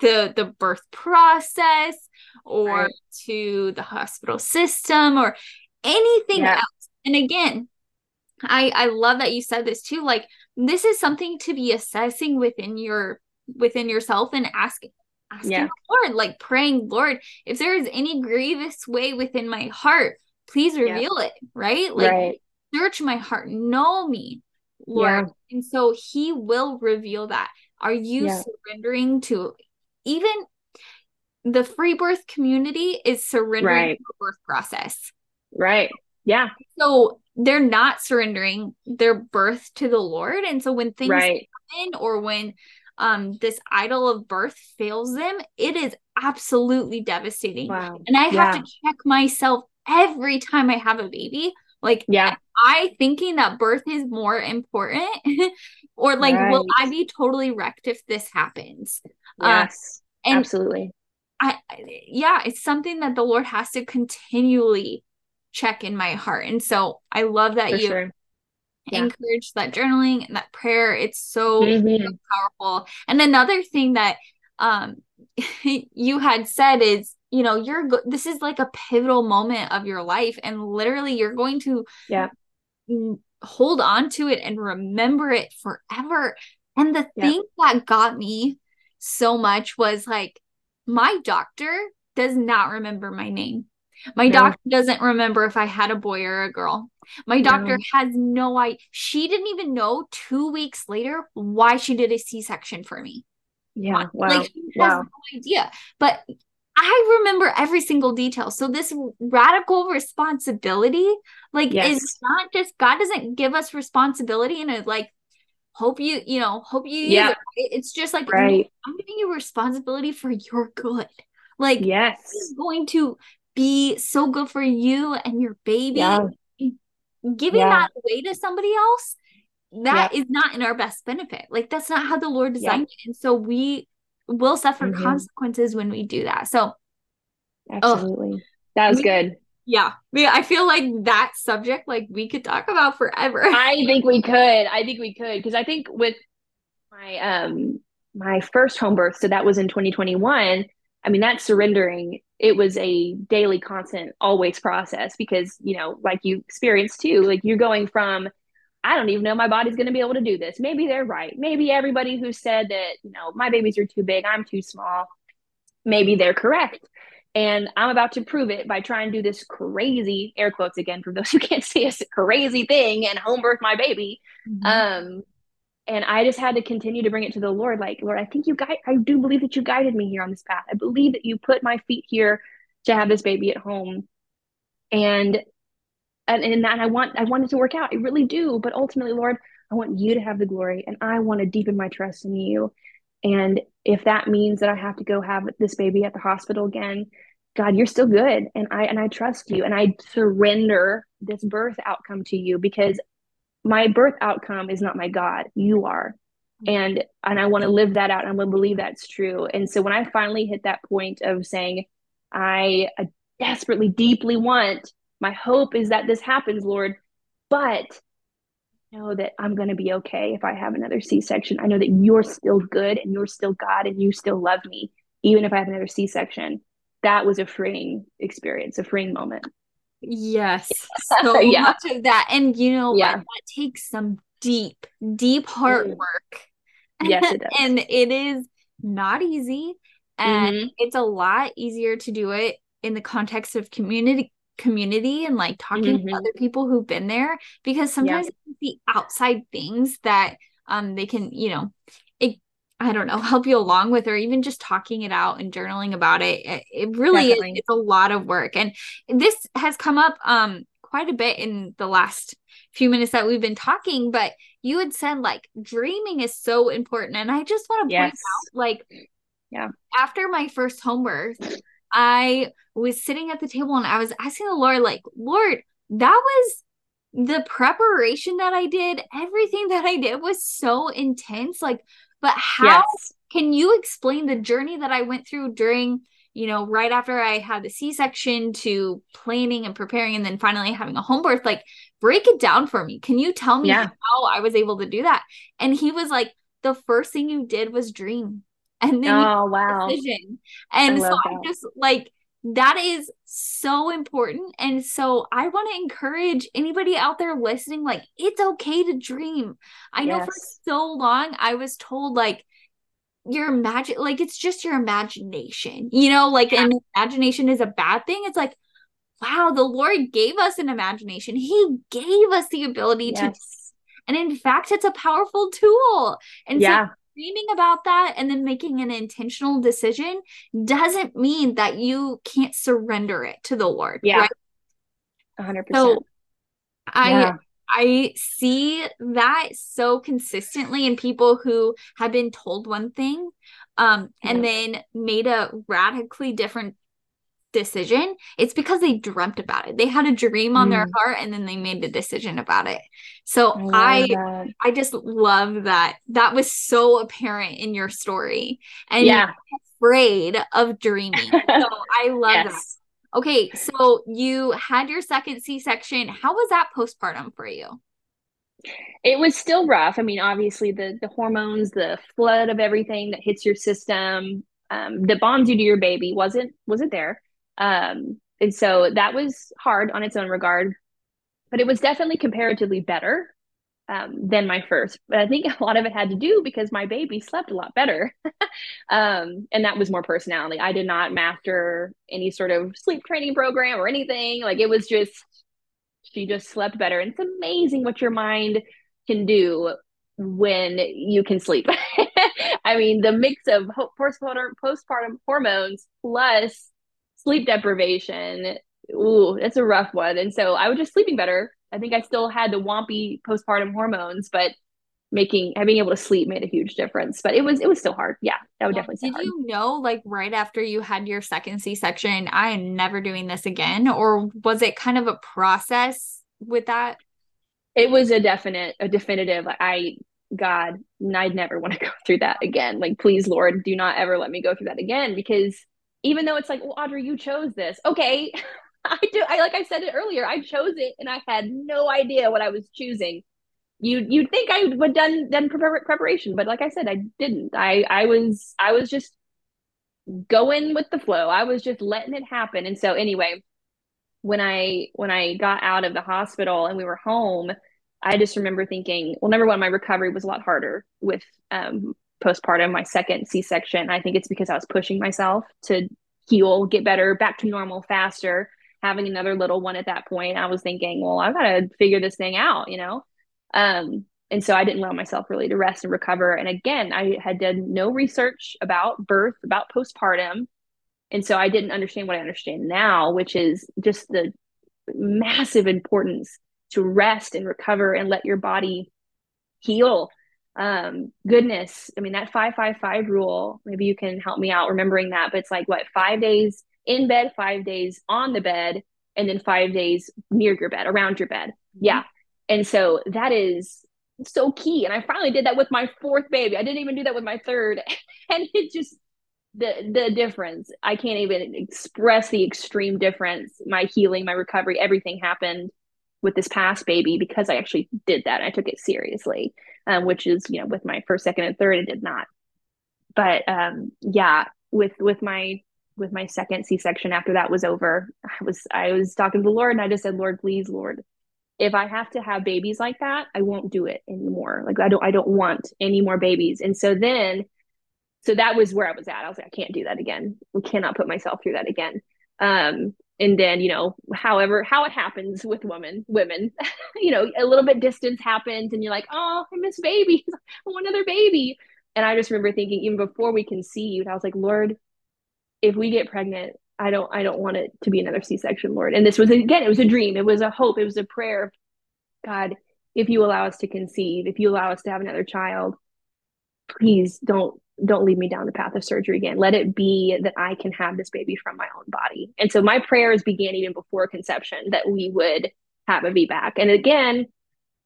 the the birth process or right. to the hospital system or anything yeah. else. And again, I I love that you said this too. Like this is something to be assessing within your within yourself and asking asking yeah. Lord, like praying, Lord, if there is any grievous way within my heart, please reveal yeah. it, right? Like right search my heart, know me, Lord. Yeah. And so he will reveal that. Are you yeah. surrendering to even the free birth community is surrendering right. to the birth process. Right. Yeah. So they're not surrendering their birth to the Lord. And so when things right. happen or when um this idol of birth fails them, it is absolutely devastating. Wow. And I have yeah. to check myself every time I have a baby. Like, yeah, I thinking that birth is more important, or like, right. will I be totally wrecked if this happens? Uh, yes, uh, and absolutely. I, yeah, it's something that the Lord has to continually check in my heart. And so I love that For you sure. Yeah. encourage that journaling and that prayer. It's so, mm-hmm. so powerful. And another thing that um you had said is you know you're go- this is like a pivotal moment of your life and literally you're going to yeah hold on to it and remember it forever and the yeah. thing that got me so much was like my doctor does not remember my name my no. doctor doesn't remember if I had a boy or a girl. My doctor no. has no idea. She didn't even know two weeks later why she did a C section for me. Yeah. Wow. Like, wow. no idea. But I remember every single detail. So this radical responsibility, like, yes. is not just God doesn't give us responsibility and like hope you, you know, hope you yeah. It. It's just like right. I'm giving you responsibility for your good. Like yes, going to be so good for you and your baby. Yeah. Giving yeah. that away to somebody else, that yeah. is not in our best benefit. Like that's not how the Lord designed it. And so we will suffer mm-hmm. consequences when we do that. So absolutely. Oh, that was good. Yeah. I feel like that subject, like we could talk about forever. I think we could. I think we could. Cause I think with my um my first home birth, so that was in 2021. I mean, that surrendering, it was a daily, constant, always process because, you know, like you experienced too, like you're going from, I don't even know my body's going to be able to do this. Maybe they're right. Maybe everybody who said that, you know, my babies are too big, I'm too small, maybe they're correct. And I'm about to prove it by trying to do this crazy, air quotes again, for those who can't see us, crazy thing and home birth my baby. Mm-hmm. Um, and I just had to continue to bring it to the Lord. Like, Lord, I think you guide, I do believe that you guided me here on this path. I believe that you put my feet here to have this baby at home. And and and, and I want I want it to work out. I really do. But ultimately, Lord, I want you to have the glory and I want to deepen my trust in you. And if that means that I have to go have this baby at the hospital again, God, you're still good. And I and I trust you and I surrender this birth outcome to you because my birth outcome is not my God. You are. And and I want to live that out. I'm gonna believe that's true. And so when I finally hit that point of saying, I, desperately, deeply want, my hope is that this happens, Lord, but know that I'm going to be okay if I have another C section. I know that you're still good and you're still God and you still love me, even if I have another C section. That was a freeing experience, a freeing moment. Yes. So yeah. much of that. And you know, yeah. that takes some deep, deep heart work. Yes, it does. and it is not easy. And mm-hmm. it's a lot easier to do it in the context of community community and like talking mm-hmm. to other people who've been there because sometimes yeah. the outside things that um they can, you know, I don't know, help you along with, or even just talking it out and journaling about it. It, really is, it's a lot of work. And this has come up um quite a bit in the last few minutes that we've been talking, but you had said like dreaming is so important. And I just want to yes. point out, like, yeah, after my first home birth, I was sitting at the table and I was asking the Lord, like, Lord, that was the preparation that I did, everything that I did was so intense. Like, but how yes. can you explain the journey that I went through during, you know, right after I had the C section to planning and preparing and then finally having a home birth? Like, break it down for me. Can you tell me yeah. how I was able to do that? And he was like, the first thing you did was dream. And then oh wow. Decision. And I so I just like that is so important. And so I want to encourage anybody out there listening like, it's okay to dream. I yes. know for so long I was told, like, your imagine like it's just your imagination you know like yeah. and imagination is a bad thing it's like wow the lord gave us an imagination he gave us the ability yes. to and in fact it's a powerful tool and yeah. so dreaming about that and then making an intentional decision doesn't mean that you can't surrender it to the Lord. Yeah. Right? 100%. So I yeah. I see that so consistently in people who have been told one thing um, and then made a radically different decision, it's because they dreamt about it. They had a dream on mm. their heart and then they made the decision about it. So I I, I, just love that. That was so apparent in your story. And yeah. afraid of dreaming. So I love yes. that. Okay, so you had your second C-section. How was that postpartum for you? It was still rough. I mean, obviously the the hormones, the flood of everything that hits your system, um, that bonds you to your baby wasn't wasn't there. Um, and so that was hard on its own regard, but it was definitely comparatively better um, than my first. But I think a lot of it had to do because my baby slept a lot better. um, and that was more personality. I did not master any sort of sleep training program or anything. Like it was just, she just slept better. And it's amazing what your mind can do when you can sleep. I mean, the mix of postpartum, postpartum hormones plus sleep deprivation, ooh, that's a rough one. And so I was just sleeping better. I think I still had the wompy postpartum hormones, but making being able to sleep made a huge difference. But it was it was still hard. Yeah, that would definitely. Did hard. you know, like right after you had your second C section, I am never doing this again, or was it kind of a process with that? It was a definite, a definitive. I God, I'd never want to go through that again. Like, please, Lord, do not ever let me go through that again. Because even though it's like, well, Audrey, you chose this. Okay. I do. I like I said it earlier. I chose it, and I had no idea what I was choosing. You you'd think I would done done preparation, but like I said, I didn't. I I was I was just going with the flow. I was just letting it happen. And so anyway, when I when I got out of the hospital and we were home, I just remember thinking, well, number one, my recovery was a lot harder with um, postpartum, my second C section. I think it's because I was pushing myself to heal, get better, back to normal faster. Having another little one at that point, I was thinking, well, I've got to figure this thing out, you know? Um, and so I didn't allow myself really to rest and recover. And again, I had done no research about birth, about postpartum. And so I didn't understand what I understand now, which is just the massive importance to rest and recover and let your body heal. Um, goodness, I mean, that 555 rule, maybe you can help me out remembering that, but it's like what, five days in bed, five days on the bed, and then five days near your bed, around your bed. Mm-hmm. Yeah. And so that is so key. And I finally did that with my fourth baby. I didn't even do that with my third. And it just, the the difference i can't even express the extreme difference my healing my recovery everything happened with this past baby because i actually did that i took it seriously um, which is you know with my first second and third i did not but um, yeah with with my with my second c-section after that was over i was i was talking to the lord and i just said lord please lord if i have to have babies like that i won't do it anymore like i don't i don't want any more babies and so then so that was where I was at. I was like, I can't do that again. We cannot put myself through that again. Um, and then, you know, however, how it happens with women, women, you know, a little bit distance happens and you're like, oh, I miss babies. I want another baby. And I just remember thinking, even before we conceived, I was like, Lord, if we get pregnant, I don't, I don't want it to be another C-section, Lord. And this was again, it was a dream. It was a hope. It was a prayer. God, if you allow us to conceive, if you allow us to have another child, please don't don't lead me down the path of surgery again. Let it be that I can have this baby from my own body. And so my prayers began even before conception that we would have a VBAC. And again,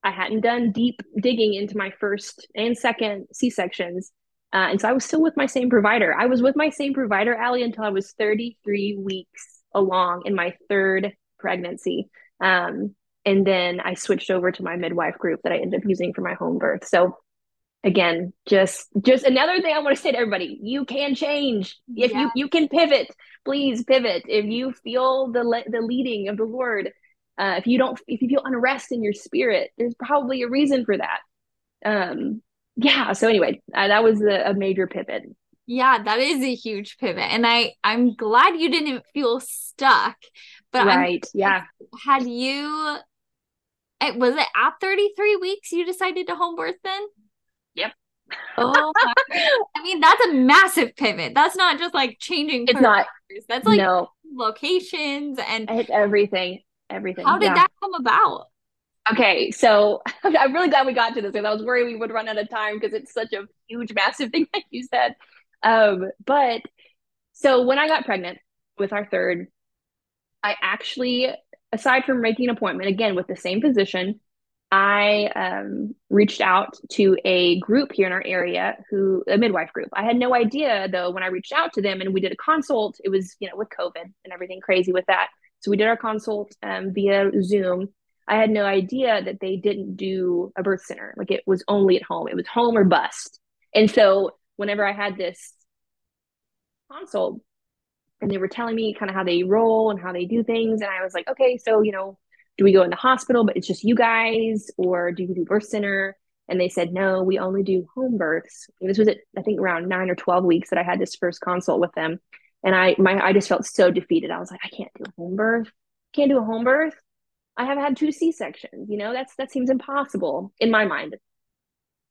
I hadn't done deep digging into my first and second C sections. Uh, and so I was still with my same provider. I was with my same provider, Allie, until I was 33 weeks along in my third pregnancy. Um, and then I switched over to my midwife group that I ended up using for my home birth. So again just just another thing i want to say to everybody you can change. If yeah. you you can pivot please pivot. If you feel the le- the leading of the lord uh, if you don't if you feel unrest in your spirit there's probably a reason for that. Um yeah so anyway uh, that was a, a major pivot. Yeah that is a huge pivot and i i'm glad you didn't feel stuck but right I'm, yeah had you it was it at 33 weeks you decided to home birth then Yep. Oh, I mean that's a massive pivot. That's not just like changing. It's not. That's like no. locations and it's everything. Everything. How did yeah. that come about? Okay, so I'm really glad we got to this because I was worried we would run out of time because it's such a huge, massive thing like you said. Um, but so when I got pregnant with our third, I actually, aside from making an appointment again with the same physician, I um, reached out to a group here in our area who a midwife group. I had no idea though when I reached out to them and we did a consult. It was you know with COVID and everything crazy with that. So we did our consult um, via Zoom. I had no idea that they didn't do a birth center. Like it was only at home. It was home or bust. And so whenever I had this consult, and they were telling me kind of how they roll and how they do things, and I was like, okay, so you know do we go in the hospital, but it's just you guys, or do you do birth center? And they said, no, we only do home births. And this was at, I think, around nine or 12 weeks that I had this first consult with them. And I, my, I just felt so defeated. I was like, I can't do a home birth. Can't do a home birth. I have had two C sections. You know, that's that seems impossible in my mind.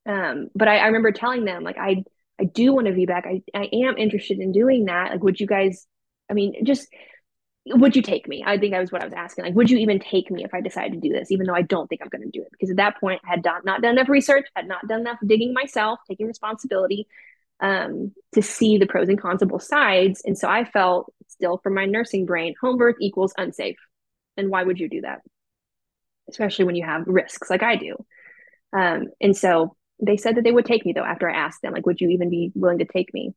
Um, but I, I remember telling them like I I do want to VBAC. I I am interested in doing that. Like, would you guys? I mean, just would you take me? I think that was what I was asking. Like, would you even take me if I decided to do this, even though I don't think I'm going to do it? Because at that point, I had not, not done enough research, had not done enough digging myself, taking responsibility um, to see the pros and cons of both sides. And so I felt still from my nursing brain, home birth equals unsafe. And why would you do that? Especially when you have risks like I do. Um, and so they said that they would take me though after I asked them, like, would you even be willing to take me?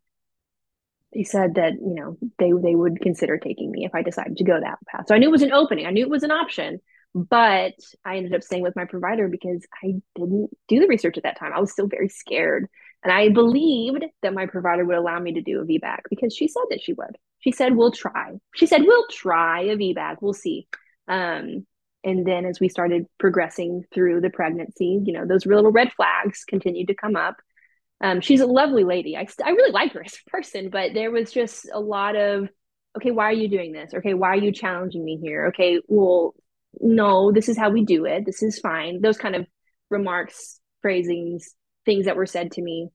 They said that, you know, they they would consider taking me if I decided to go that path. So I knew it was an opening. I knew it was an option, but I ended up staying with my provider because I didn't do the research at that time. I was still very scared. And I believed that my provider would allow me to do a VBAC because she said that she would. She said, we'll try. She said, we'll try a VBAC. We'll see. Um, and then as we started progressing through the pregnancy, you know, those little red flags continued to come up. Um, she's a lovely lady. I, I really like her as a person, but there was just a lot of, okay, why are you doing this? Okay, why are you challenging me here? Okay, well, no, this is how we do it. This is fine. Those kind of remarks, phrasings, things that were said to me.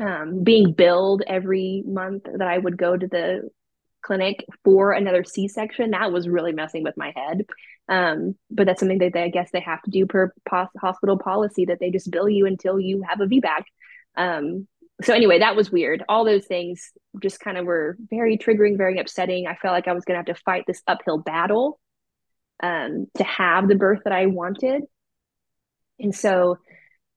Um, being billed every month that I would go to the clinic for another C-section, that was really messing with my head. Um, but that's something that they, I guess they have to do per pos- hospital policy that they just bill you until you have a VBAC. Um, so anyway, that was weird. All those things just kind of were very triggering, very upsetting. I felt like I was going to have to fight this uphill battle um, to have the birth that I wanted. And so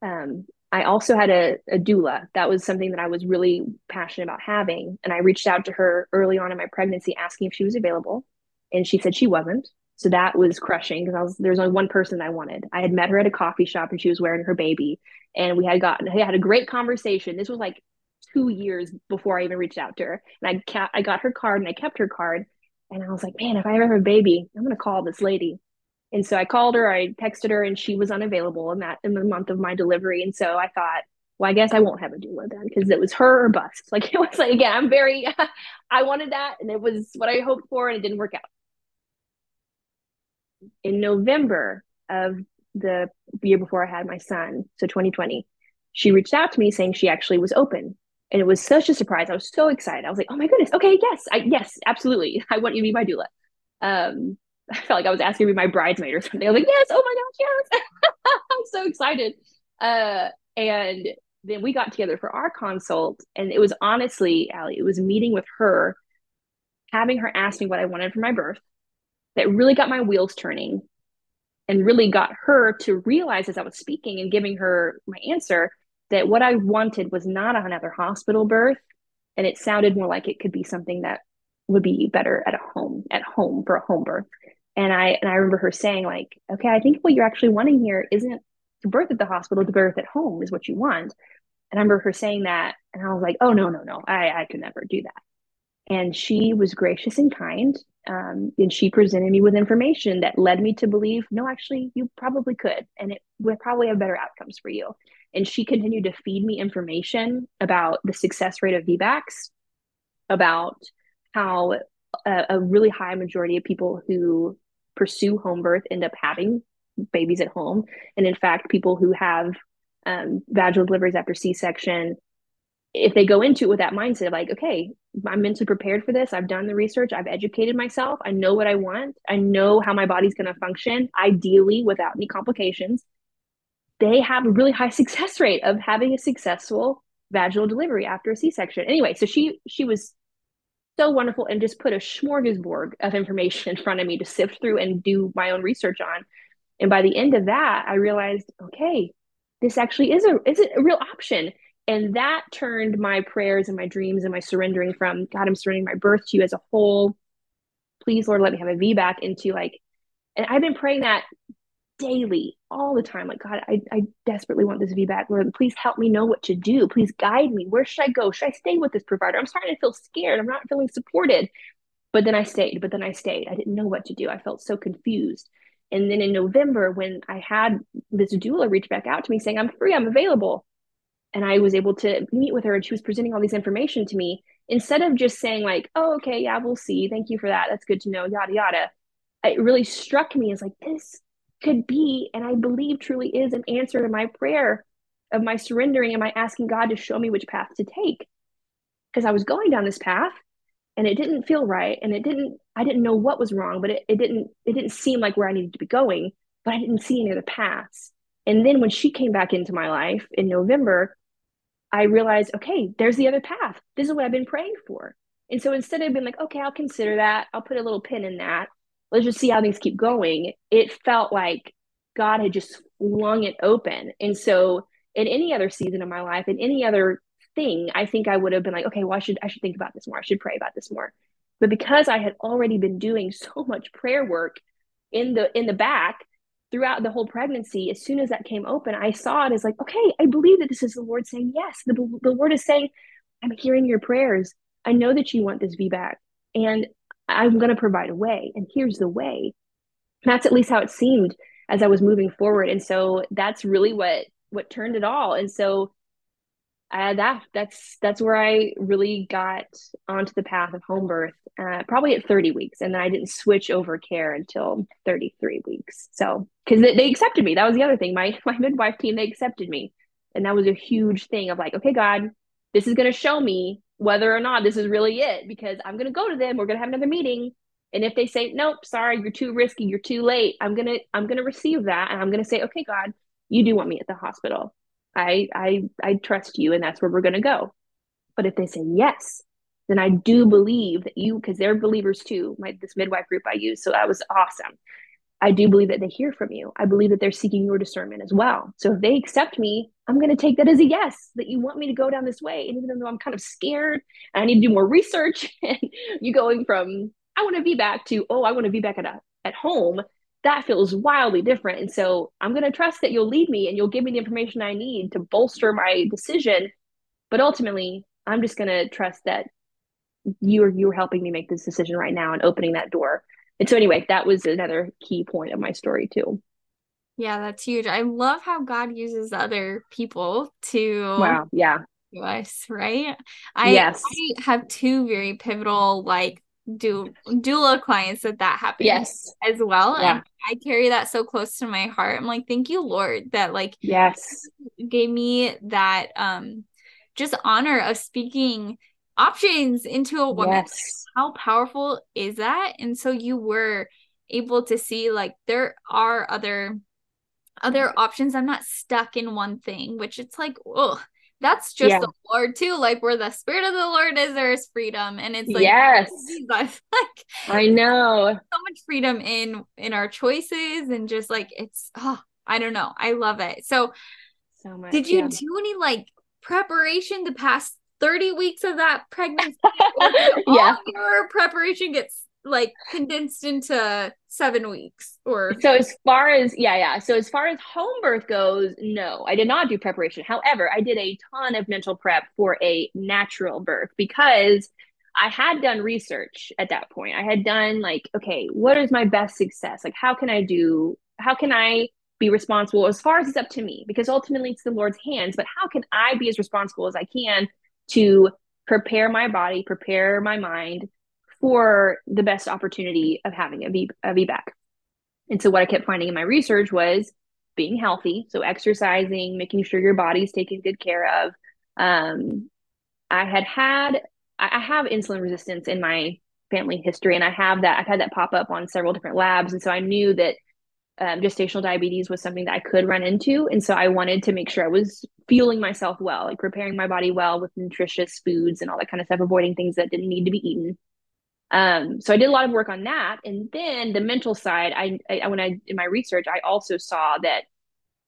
um, I also had a, a doula. That was something that I was really passionate about having. And I reached out to her early on in my pregnancy asking if she was available. And she said she wasn't. So that was crushing because I was there's only one person I wanted. I had met her at a coffee shop and she was wearing her baby, and we had gotten we had a great conversation. This was like two years before I even reached out to her, and I kept I got her card and I kept her card, and I was like, man, if I ever have a baby, I'm gonna call this lady. And so I called her, I texted her, and she was unavailable in that in the month of my delivery. And so I thought, well, I guess I won't have a doula then because it was her or bust. Like it was like again, I'm very I wanted that and it was what I hoped for and it didn't work out in November of the year before I had my son, so 2020, she reached out to me saying she actually was open. And it was such a surprise. I was so excited. I was like, oh my goodness, okay, yes, I yes, absolutely. I want you to be my doula. Um, I felt like I was asking to be my bridesmaid or something. I was like, yes, oh my gosh, yes. I'm so excited. Uh, and then we got together for our consult, and it was honestly, Allie, it was meeting with her, having her ask me what I wanted for my birth, that really got my wheels turning and really got her to realize as I was speaking and giving her my answer that what I wanted was not another hospital birth. And it sounded more like it could be something that would be better at a home, at home for a home birth. And I and I remember her saying, like, okay, I think what you're actually wanting here isn't to birth at the hospital, to birth at home is what you want. And I remember her saying that, and I was like, oh no, no, no, I, I could never do that. And she was gracious and kind. Um, and she presented me with information that led me to believe, no, actually, you probably could. And it would probably have better outcomes for you. And she continued to feed me information about the success rate of VBACs, about how a, a really high majority of people who pursue home birth end up having babies at home. And in fact, people who have um, vaginal deliveries after C section if they go into it with that mindset of like, okay, I'm mentally prepared for this. I've done the research. I've educated myself. I know what I want. I know how my body's going to function, ideally without any complications. They have a really high success rate of having a successful vaginal delivery after a C-section. Anyway, so she she was so wonderful and just put a smorgasbord of information in front of me to sift through and do my own research on. And by the end of that, I realized, okay, this actually is a is a real option and that turned my prayers and my dreams and my surrendering from God, I'm surrendering my birth to you as a whole. Please, Lord, let me have a VBAC into like, and I've been praying that daily, all the time. Like, God, I, I desperately want this VBAC. Lord, please help me know what to do. Please guide me. Where should I go? Should I stay with this provider? I'm starting to feel scared. I'm not feeling supported. But then I stayed, but then I stayed. I didn't know what to do. I felt so confused. And then in November, when I had this doula reach back out to me saying, I'm free, I'm available, and I was able to meet with her and she was presenting all these information to me instead of just saying like, "Oh, okay, yeah, we'll see. Thank you for that. That's good to know." Yada yada. It really struck me as like this could be, and I believe truly is an answer to my prayer of my surrendering and my asking God to show me which path to take. Because I was going down this path and it didn't feel right and it didn't I didn't know what was wrong, but it, it didn't it didn't seem like where I needed to be going, but I didn't see any other paths. And then when she came back into my life in November, I realized, okay, there's the other path. This is what I've been praying for. And so instead of being like, okay, I'll consider that, I'll put a little pin in that, let's just see how things keep going, it felt like God had just flung it open. And so in any other season of my life, in any other thing, I think I would have been like, okay, well, I should I should think about this more. I should pray about this more. But because I had already been doing so much prayer work in the in the back throughout the whole pregnancy, as soon as that came open, I saw it as like, okay, I believe that this is the Lord saying yes. The, the Lord is saying, I'm hearing your prayers. I know that you want this VBAC, and I'm going to provide a way. And here's the way. And that's at least how it seemed as I was moving forward. And so that's really what what turned it all. And so uh, that that's that's where I really got onto the path of home birth, uh, probably at 30 weeks, and then I didn't switch over care until 33 weeks. So because they, they accepted me, that was the other thing. My my midwife team they accepted me, and that was a huge thing of like, okay, God, this is going to show me whether or not this is really it because I'm going to go to them. We're going to have another meeting, and if they say nope, sorry, you're too risky, you're too late, I'm gonna I'm gonna receive that, and I'm gonna say, okay, God, you do want me at the hospital I I I trust you and that's where we're going to go. But if they say yes, then I do believe that you because they're believers too. My this midwife group I use, so that was awesome. I do believe that they hear from you. I believe that they're seeking your discernment as well. So if they accept me, I'm going to take that as a yes that you want me to go down this way. And even though I'm kind of scared and I need to do more research, and you going from I want to VBAC to oh I want to VBAC at a, at home that feels wildly different. And so I'm going to trust that you'll lead me and you'll give me the information I need to bolster my decision. But ultimately, I'm just going to trust that you're you're helping me make this decision right now and opening that door. And so anyway, that was another key point of my story too. Yeah, that's huge. I love how God uses other people to Wow, yeah. Us, right? I, yes. I have two very pivotal like do doula clients that that happens yes. as well yeah. and i carry that so close to my heart. I'm like thank you lord that like yes. gave me that um just honor of speaking options into a woman. Yes. how powerful is that? And so you were able to see like there are other other options. I'm not stuck in one thing which it's like oh that's just yeah. the Lord too. Like where the spirit of the Lord is, there is freedom, and it's like yes, like I know so much freedom in in our choices, and just like it's oh, I don't know, I love it. So, so much. Did you yeah. do any like preparation the past thirty weeks of that pregnancy? yeah, your preparation gets like condensed into seven weeks or so as far as yeah yeah. So as far as home birth goes no i did not do preparation. However i did a ton of mental prep for a natural birth because i had done research at that point. I had done like okay what is my best success? Like how can i do how can i be responsible? As far as it's up to me because ultimately it's the lord's hands but how can i be as responsible as i can to prepare my body prepare my mind for the best opportunity of having a, v, a VBAC. And so what I kept finding in my research was being healthy, so exercising, making sure your body's taken good care of. Um, I had had I have insulin resistance in my family history, and I have that I've had that pop up on several different labs, and so I knew that um, gestational diabetes was something that I could run into, and so I wanted to make sure I was fueling myself well, like preparing my body well with nutritious foods and all that kind of stuff, avoiding things that didn't need to be eaten. Um, so I did a lot of work on that. And then the mental side, I, I when I in my research, I also saw that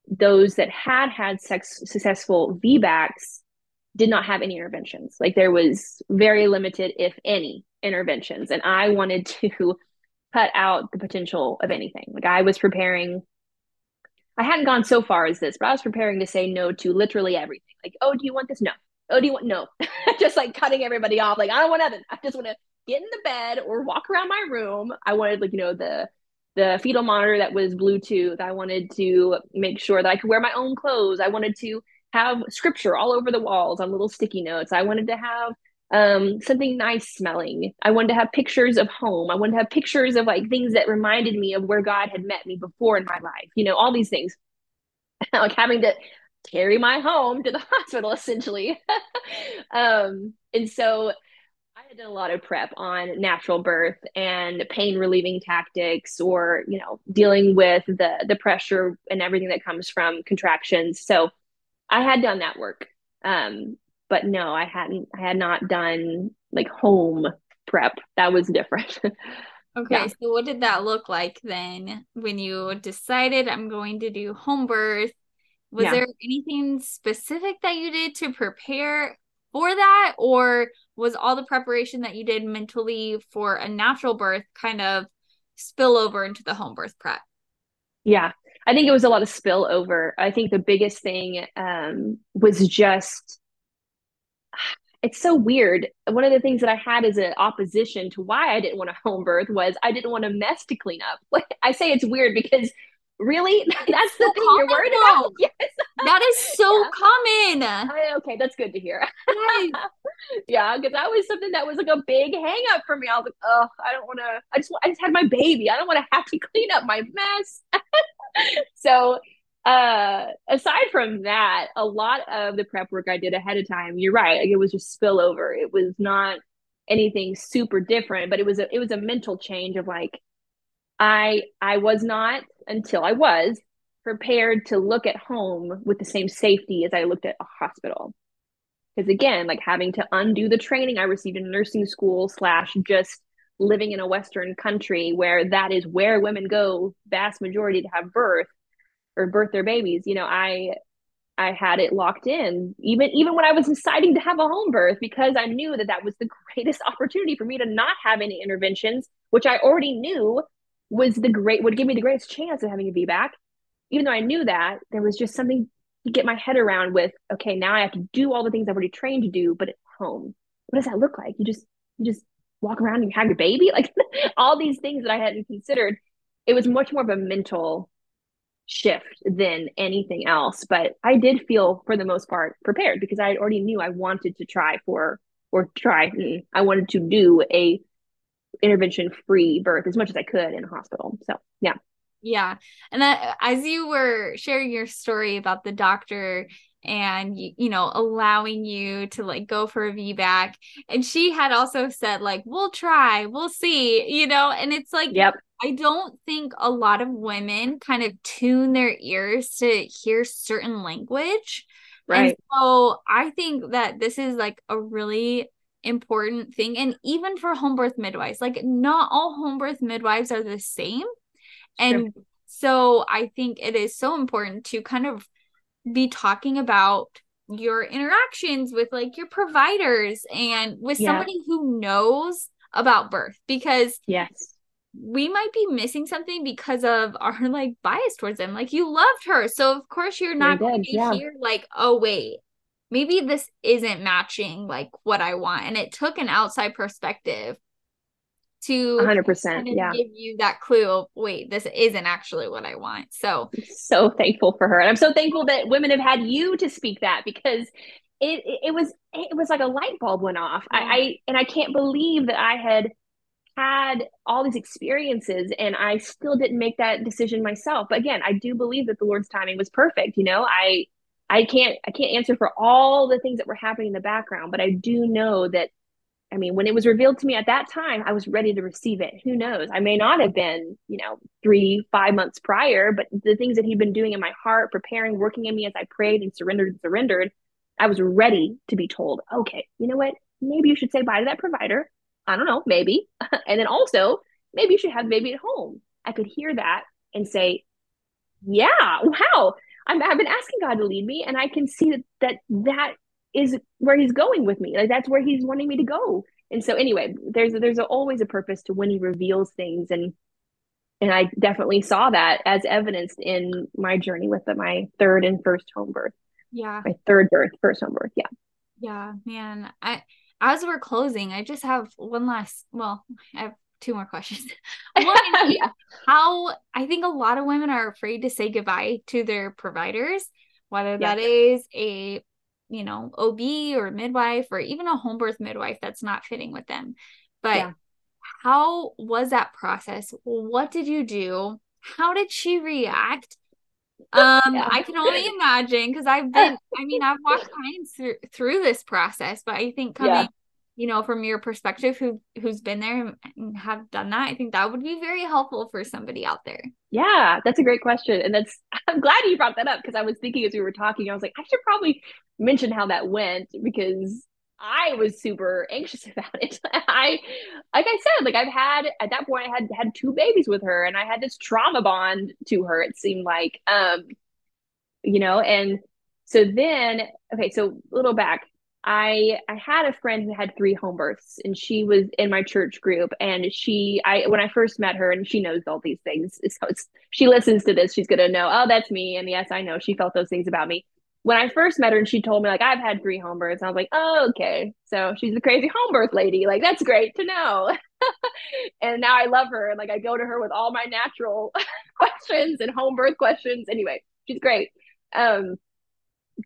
those that had had sex, successful VBACs did not have any interventions. Like there was very limited, if any, interventions. And I wanted to cut out the potential of anything. Like I was preparing, I hadn't gone so far as this, but I was preparing to say no to literally everything. Like, oh, do you want this? No. Oh, do you want no? just like cutting everybody off. Like, I don't want nothing. I just want to get in the bed or walk around my room. I wanted like, you know, the the fetal monitor that was Bluetooth. I wanted to make sure that I could wear my own clothes. I wanted to have scripture all over the walls on little sticky notes. I wanted to have um, something nice smelling. I wanted to have pictures of home. I wanted to have pictures of like things that reminded me of where God had met me before in my life. You know, all these things. like having to carry my home to the hospital essentially. um, and so I done a lot of prep on natural birth and pain relieving tactics or, you know, dealing with the the pressure and everything that comes from contractions. So I had done that work. Um, but no, I hadn't I had not done like home prep. That was different. okay, yeah. so what did that look like then when you decided I'm going to do home birth? Was yeah. there anything specific that you did to prepare for that? Or was all the preparation that you did mentally for a natural birth kind of spill over into the home birth prep? Yeah, I think it was a lot of spillover. I think the biggest thing um, was just it's so weird. One of the things that I had as an opposition to why I didn't want a home birth was I didn't want a mess to clean up. I say it's weird because really that's so the thing you're worried about. Yes. That is so yeah. common. I, okay, that's good to hear. yeah, because that was something that was like a big hang up for me. I was like, oh, I don't want to. I just, I just had my baby. I don't want to have to clean up my mess. so uh aside from that a lot of the prep work i did ahead of time you're right like it was just spillover it was not anything super different but it was a it was a mental change of like i i was not until i was prepared to look at home with the same safety as i looked at a hospital. Because again like having to undo the training i received in nursing school slash just living in a western country where that is where women go vast majority to have birth or birth their babies you know i i had it locked in even even when i was deciding to have a home birth because i knew that that was the greatest opportunity for me to not have any interventions which i already knew was the great would give me the greatest chance of having a VBAC. Even though I knew that, there was just something to get my head around with, okay, now I have to do all the things I've already trained to do, but at home. What does that look like? You just you just walk around and have your baby? Like all these things that I hadn't considered. It was much more of a mental shift than anything else. But I did feel, for the most part, prepared because I already knew I wanted to try for, or try, mm, I wanted to do a intervention free birth as much as I could in a hospital. So, yeah. Yeah. And that, as you were sharing your story about the doctor and you know allowing you to like go for a VBAC and she had also said like we'll try we'll see you know and it's like yep I don't think a lot of women kind of tune their ears to hear certain language. Right. And so I think that this is like a really important thing. And even for home birth midwives, like not all home birth midwives are the same. And sure. so I think it is so important to kind of be talking about your interactions with like your providers and with yeah. somebody who knows about birth because yes we might be missing something because of our like bias towards them. Like you loved her. So of course you're not going to yeah. hear like, oh wait, maybe this isn't matching like what I want. And it took an outside perspective to 100% yeah give you that clue of wait this isn't actually what i want so so thankful for her and i'm so thankful that women have had you to speak that because it it, it was it was like a light bulb went off yeah. I, I and i can't believe that i had had all these experiences and I still didn't make that decision myself. But again, I do believe that the Lord's timing was perfect. You know, I I can't I can't answer for all the things that were happening in the background, but I do know that I mean, when it was revealed to me at that time, I was ready to receive it. Who knows? I may not have been, you know, three, five months prior, but the things that he'd been doing in my heart, preparing, working in me as I prayed and surrendered and surrendered, I was ready to be told, okay, you know what? Maybe you should say bye to that provider I don't know, maybe. and then also, maybe you should have baby at home. I could hear that and say, yeah, wow. I'm, I've been asking God to lead me, and I can see that that that is where He's going with me. Like that's where He's wanting me to go. And so, anyway, there's there's always a purpose to when He reveals things, and and I definitely saw that as evidenced in my journey with the, my third and first home birth. Yeah, my third birth, first home birth. Yeah. Yeah, man. I as we're closing, I just have one last, well, I have two more questions. One, yeah. how I think a lot of women are afraid to say goodbye to their providers, whether that is a, you know, OB or midwife or even a home birth midwife that's not fitting with them. But yeah. how was that process? What did you do? How did she react? Um, yeah. I can only imagine because I've been, I mean, I've walked clients through through this process, but I think coming. You know, from your perspective, who who's been there and have done that, I think that would be very helpful for somebody out there. Yeah, that's a great question, and that's I'm glad you brought that up because I was thinking as we were talking, I was like, I should probably mention how that went because I was super anxious about it. I, like I said, like I've had at that point, I had had two babies with her, and I had this trauma bond to her. It seemed like, um, you know, and so then, okay, so a little back. I I had a friend who had three home births and she was in my church group and she I when I first met her and she knows all these things. So she listens to this. She's gonna know oh that's me. And yes I know she felt those things about me. When I first met her and she told me like I've had three home births I was like oh okay. So she's a crazy home birth lady. Like that's great to know. And now I love her. And like I go to her with all my natural questions and home birth questions. Anyway she's great. Um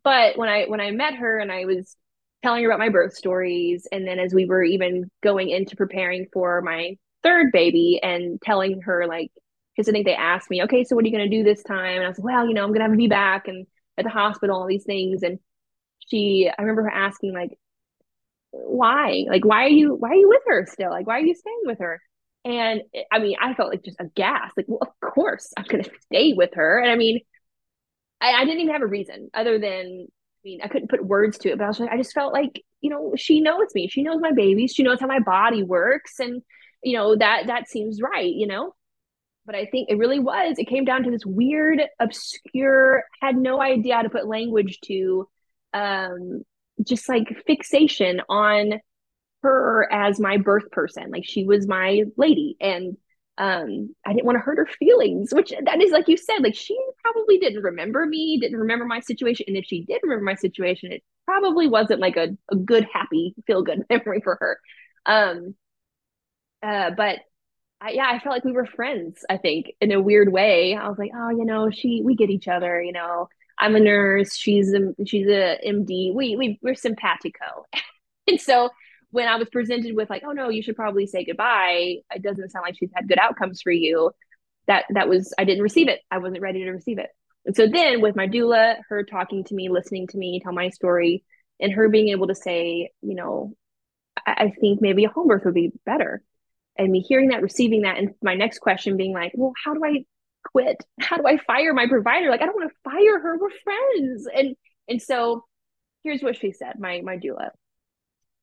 but when I when I met her and I was telling her about my birth stories and then as we were even going into preparing for my third baby and telling her like because I think they asked me, okay, so what are you going to do this time? And I was like, well, you know, I'm going to have to be back and at the hospital, all these things. And she, I remember her asking like, why? Like, why are you, why are you with her still? Like, why are you staying with her? And eh, I mean, I felt like just aghast. Like, well, of course I'm going to stay with her. And I mean, I, I didn't even have a reason other than I mean, I couldn't put words to it, but I was like, I just felt like, you know, she knows me. She knows my babies. She knows how my body works. And, you know, that that seems right, you know? But I think it really was. It came down to this weird, obscure, had no idea how to put language to um just like fixation on her as my birth person. Like she was my lady. And um i didn't want to hurt her feelings which that is like you said like she probably didn't remember me didn't remember my situation and if she did remember my situation it probably wasn't like a, a good happy feel good memory for her. Um uh but I, yeah i felt like we were friends i think in a weird way. I was like oh you know she we get each other you know. I'm a nurse she's a she's a md we, we we're simpatico. And so when I was presented with like, oh no, you should probably say goodbye, it doesn't sound like she's had good outcomes for you. That that was I didn't receive it. I wasn't ready to receive it. And so then with my doula, her talking to me, listening to me tell my story, and her being able to say, you know, I, I think maybe a home birth would be better. And me hearing that, receiving that, and my next question being like, well, how do I quit? How do I fire my provider? Like, I don't want to fire her. We're friends. And and so here's what she said, my my doula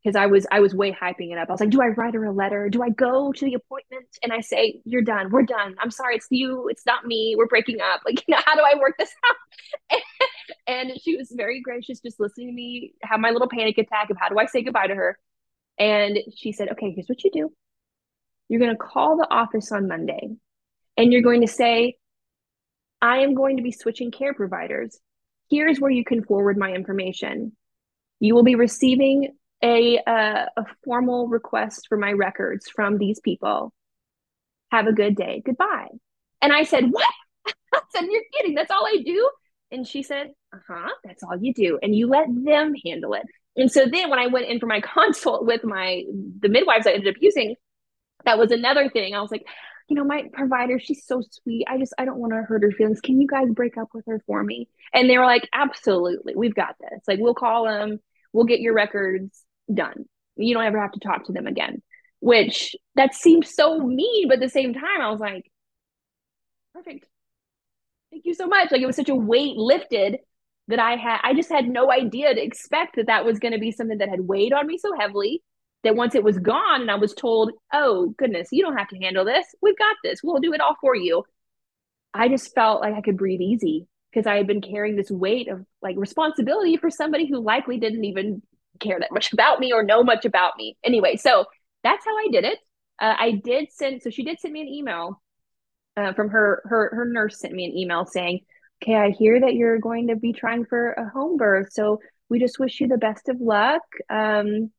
because I was I was way hyping it up. I was like, do I write her a letter? Do I go to the appointment and I say, you're done, we're done. I'm sorry, it's you, it's not me, we're breaking up. Like, you know, how do I work this out? and she was very gracious, just listening to me have my little panic attack of how do I say goodbye to her. And she said, okay, here's what you do. You're going to call the office on Monday and you're going to say, I am going to be switching care providers. Here's where you can forward my information. You will be receiving a uh, a formal request for my records from these people. Have a good day. Goodbye. And I said, What? I said, You're kidding. That's all I do. And she said, Uh huh. That's all you do. And you let them handle it. And so then when I went in for my consult with my the midwives I ended up using, that was another thing. I was like, you know, my provider, she's so sweet. I just, I don't want to hurt her feelings. Can you guys break up with her for me? And they were like, absolutely, we've got this. Like, we'll call them, we'll get your records done. You don't ever have to talk to them again. Which that seems so mean, but at the same time, I was like, perfect. Thank you so much. Like it was such a weight lifted that I had, I just had no idea to expect that that was going to be something that had weighed on me so heavily that once it was gone and I was told, oh, goodness, you don't have to handle this. We've got this. We'll do it all for you. I just felt like I could breathe easy because I had been carrying this weight of like responsibility for somebody who likely didn't even care that much about me or know much about me. Anyway, so that's how I did it. Uh, I did send, so she did send me an email uh, from her, her, her nurse sent me an email saying, okay, I hear that you're going to be trying for a home birth. So we just wish you the best of luck. Um,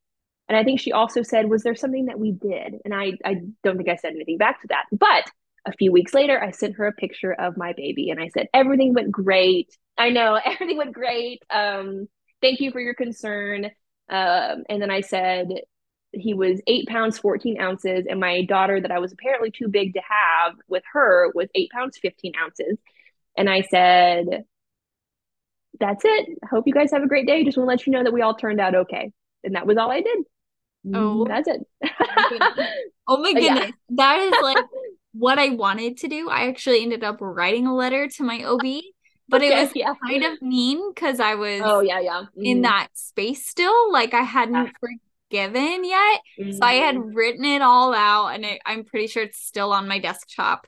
and I think she also said, was there something that we did? And I, I don't think I said anything back to that. But a few weeks later, I sent her a picture of my baby and I said, everything went great. I know everything went great. Um, thank you for your concern. Um, and then I said he was eight pounds, 14 ounces. And my daughter, that I was apparently too big to have with her, was eight pounds, 15 ounces. And I said, That's it. Hope you guys have a great day. Just want to let you know that we all turned out okay. And that was all I did. Oh, that's it. oh my goodness. Yeah. That is like what I wanted to do. I actually ended up writing a letter to my OB but okay, it was yeah. kind of mean because I was oh yeah yeah mm-hmm. in that space still like I hadn't yeah. forgiven yet mm-hmm. so I had mm-hmm. written it all out and it, I'm pretty sure it's still on my desktop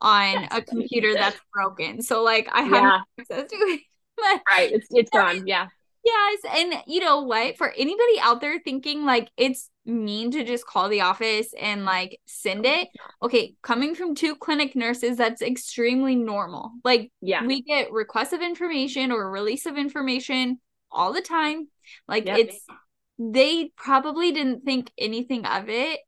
on a computer that's broken so like I have yeah. access to it right. It's it's gone. Yeah. Yes. And you know what? For anybody out there thinking like it's mean to just call the office and like send it, okay, coming from two clinic nurses, that's extremely normal. Like, yeah, we get requests of information or release of information all the time. Like, yep. it's they probably didn't think anything of it.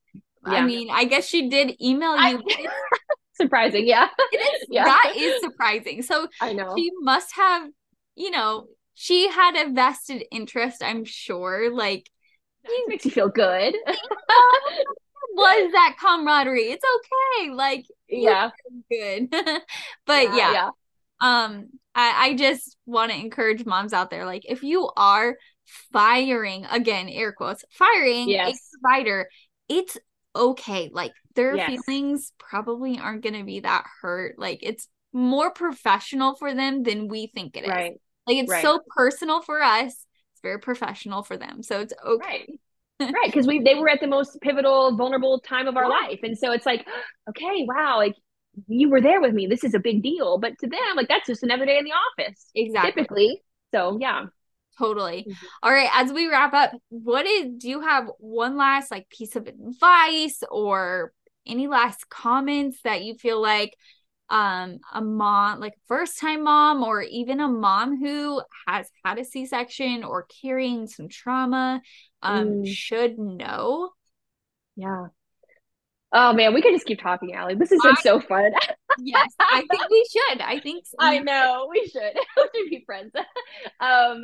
Yeah. I mean, I guess she did email you. I- surprising, yeah. It is. Yeah. That is surprising. So I know she must have, you know, she had a vested interest, I'm sure. Like, it makes you feel good. was that camaraderie? It's okay. Like, yeah, good. but yeah, yeah, yeah. um, I, I just want to encourage moms out there. Like, if you are firing again, air quotes, firing yes. a provider, it's okay. Like, their yes. feelings probably aren't going to be that hurt. Like, it's more professional for them than we think it is. Right. Like it's right. so personal for us. It's very professional for them. So it's okay. Right. right. Because we they were at the most pivotal, vulnerable time of our yeah. life. And so it's like, okay, wow, like you were there with me. This is a big deal. But to them, like that's just another day in the office. Exactly. Typically. So yeah. Totally. Mm-hmm. All right. As we wrap up, what is do you have one last like piece of advice or any last comments that you feel like um a mom like first time mom or even a mom who has had a c-section or carrying some trauma um mm. should know. Yeah. Oh man we could just keep talking Allie. this been I, so fun. Yes i think we should. I think so. i know we should. We should be friends. Um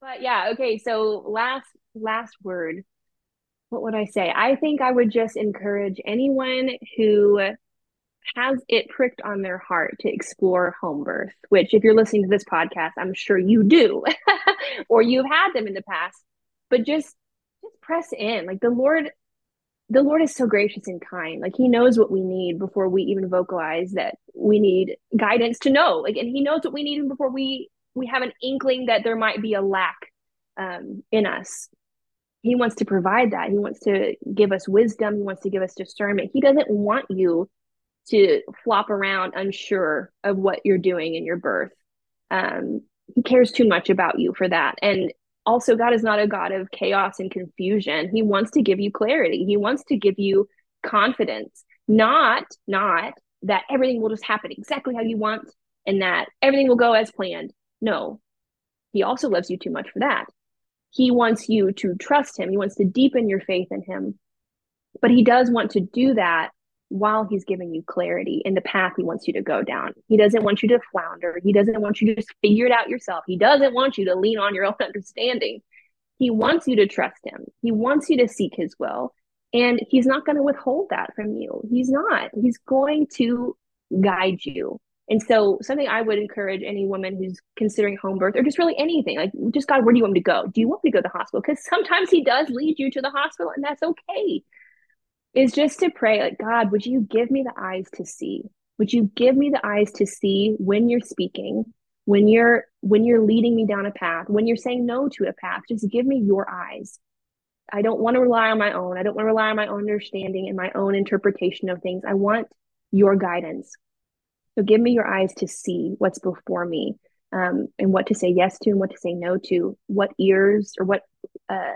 but yeah okay so last last word. What would i say? I think i would just encourage anyone who has it pricked on their heart to explore home birth, which, if you're listening to this podcast, I'm sure you do, or you've had them in the past. But just just press in. Like the Lord, the Lord is so gracious and kind. Like He knows what we need before we even vocalize that we need guidance to know. Like, and He knows what we need before we we have an inkling that there might be a lack um, in us. He wants to provide that. He wants to give us wisdom. He wants to give us discernment. He doesn't want you to flop around unsure of what you're doing in your birth. Um, he cares too much about you for that. And also, God is not a God of chaos and confusion. He wants to give you clarity. He wants to give you confidence, not not that everything will just happen exactly how you want and that everything will go as planned. No, he also loves you too much for that. He wants you to trust him. He wants to deepen your faith in him. But he does want to do that while he's giving you clarity in the path he wants you to go down. He doesn't want you to flounder. He doesn't want you to just figure it out yourself. He doesn't want you to lean on your own understanding. He wants you to trust him. He wants you to seek his will. And he's not going to withhold that from you. He's not. He's going to guide you. And so, something I would encourage any woman who's considering home birth or just really anything like, just God, where do you want me to go? Do you want me to go to the hospital? Because sometimes He does lead you to the hospital, and that's okay is just to pray like god would you give me the eyes to see? Would you give me the eyes to see when you're speaking when you're when you're leading me down a path when you're saying no to a path? Just give me your eyes. I don't want to rely on my own. I don't want to rely on my own understanding and my own interpretation of things. I want your guidance. So give me your eyes to see what's before me um, and what to say yes to and what to say no to what ears or what uh,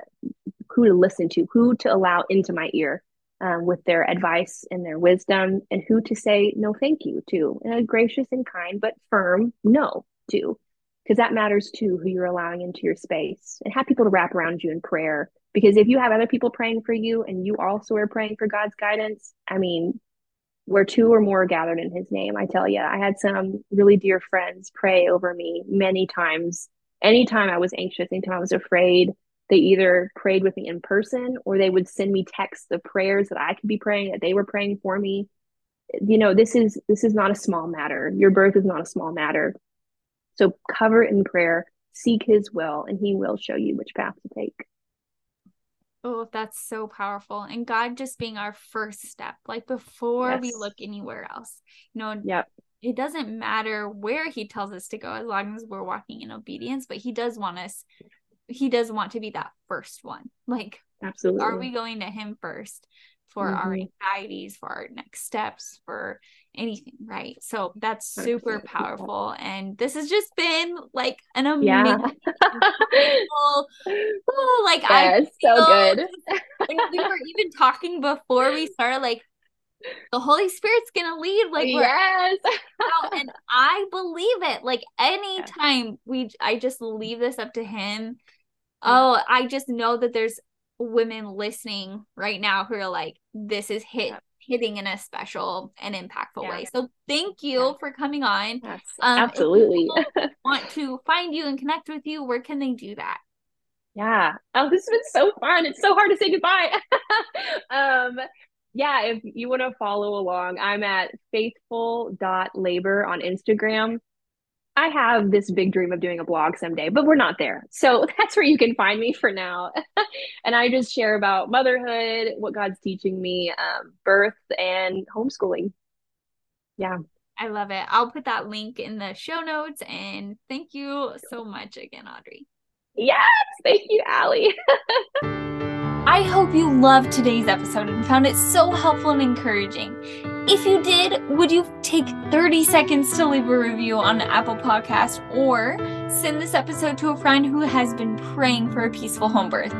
who to listen to who to allow into my ear um, with their advice and their wisdom and who to say no thank you to. And a gracious and kind but firm no to because that matters too who you're allowing into your space. And have people to wrap around you in prayer. Because if you have other people praying for you and you also are praying for god's guidance i mean where two or more gathered in his name i tell you i had some really dear friends pray over me many times. Anytime i was anxious anytime i was afraid they either prayed with me in person or they would send me texts of prayers that I could be praying that they were praying for me. You know, this is this is not a small matter. Your birth is not a small matter. So cover it in prayer, seek his will, and he will show you which path to take. Oh, that's so powerful. And God just being our first step, like before yes. we look anywhere else. You know, yep. it doesn't matter where he tells us to go as long as we're walking in obedience, but he does want us he does want to be that first one. Like, absolutely. Are we going to him first? for mm-hmm. our anxieties, for our next steps, for anything, right? So that's super powerful. And this has just been like an amazing, yeah. oh, like I so good. when we were even talking before we started, like the Holy Spirit's gonna lead. Like yes, and I believe it. Like anytime we, I just leave this up to Him. Oh, I just know that there's women listening right now who are like, this is hit hitting in a special and impactful yeah. way. So thank you yeah. for coming on. Yes, um, absolutely. want to find you and connect with you, where can they do that? Yeah. Oh, this has been so fun. It's so hard to say goodbye. um, yeah, if you want to follow along, I'm at faithful.labor on Instagram. I have this big dream of doing a blog someday, but we're not there. So that's where you can find me for now. and I just share about motherhood, what God's teaching me, um, birth, and homeschooling. Yeah. I love it. I'll put that link in the show notes. And thank you so much again, Audrey. Yes. Thank you, Allie. I hope you loved today's episode and found it so helpful and encouraging. If you did, would you take 30 seconds to leave a review on Apple Podcast or send this episode to a friend who has been praying for a peaceful home birth?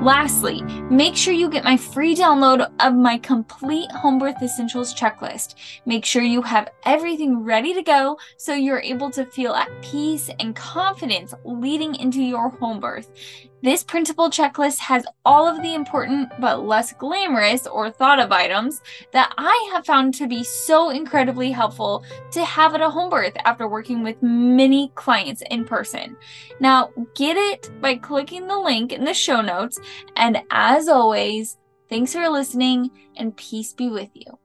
Lastly, make sure you get my free download of my complete home birth essentials checklist. Make sure you have everything ready to go so you're able to feel at peace and confidence leading into your home birth. This printable checklist has all of the important but less glamorous or thought of items that I have found to be so incredibly helpful to have at a home birth after working with many clients in person. Now, get it by clicking the link in the show notes. And as always, thanks for listening and peace be with you.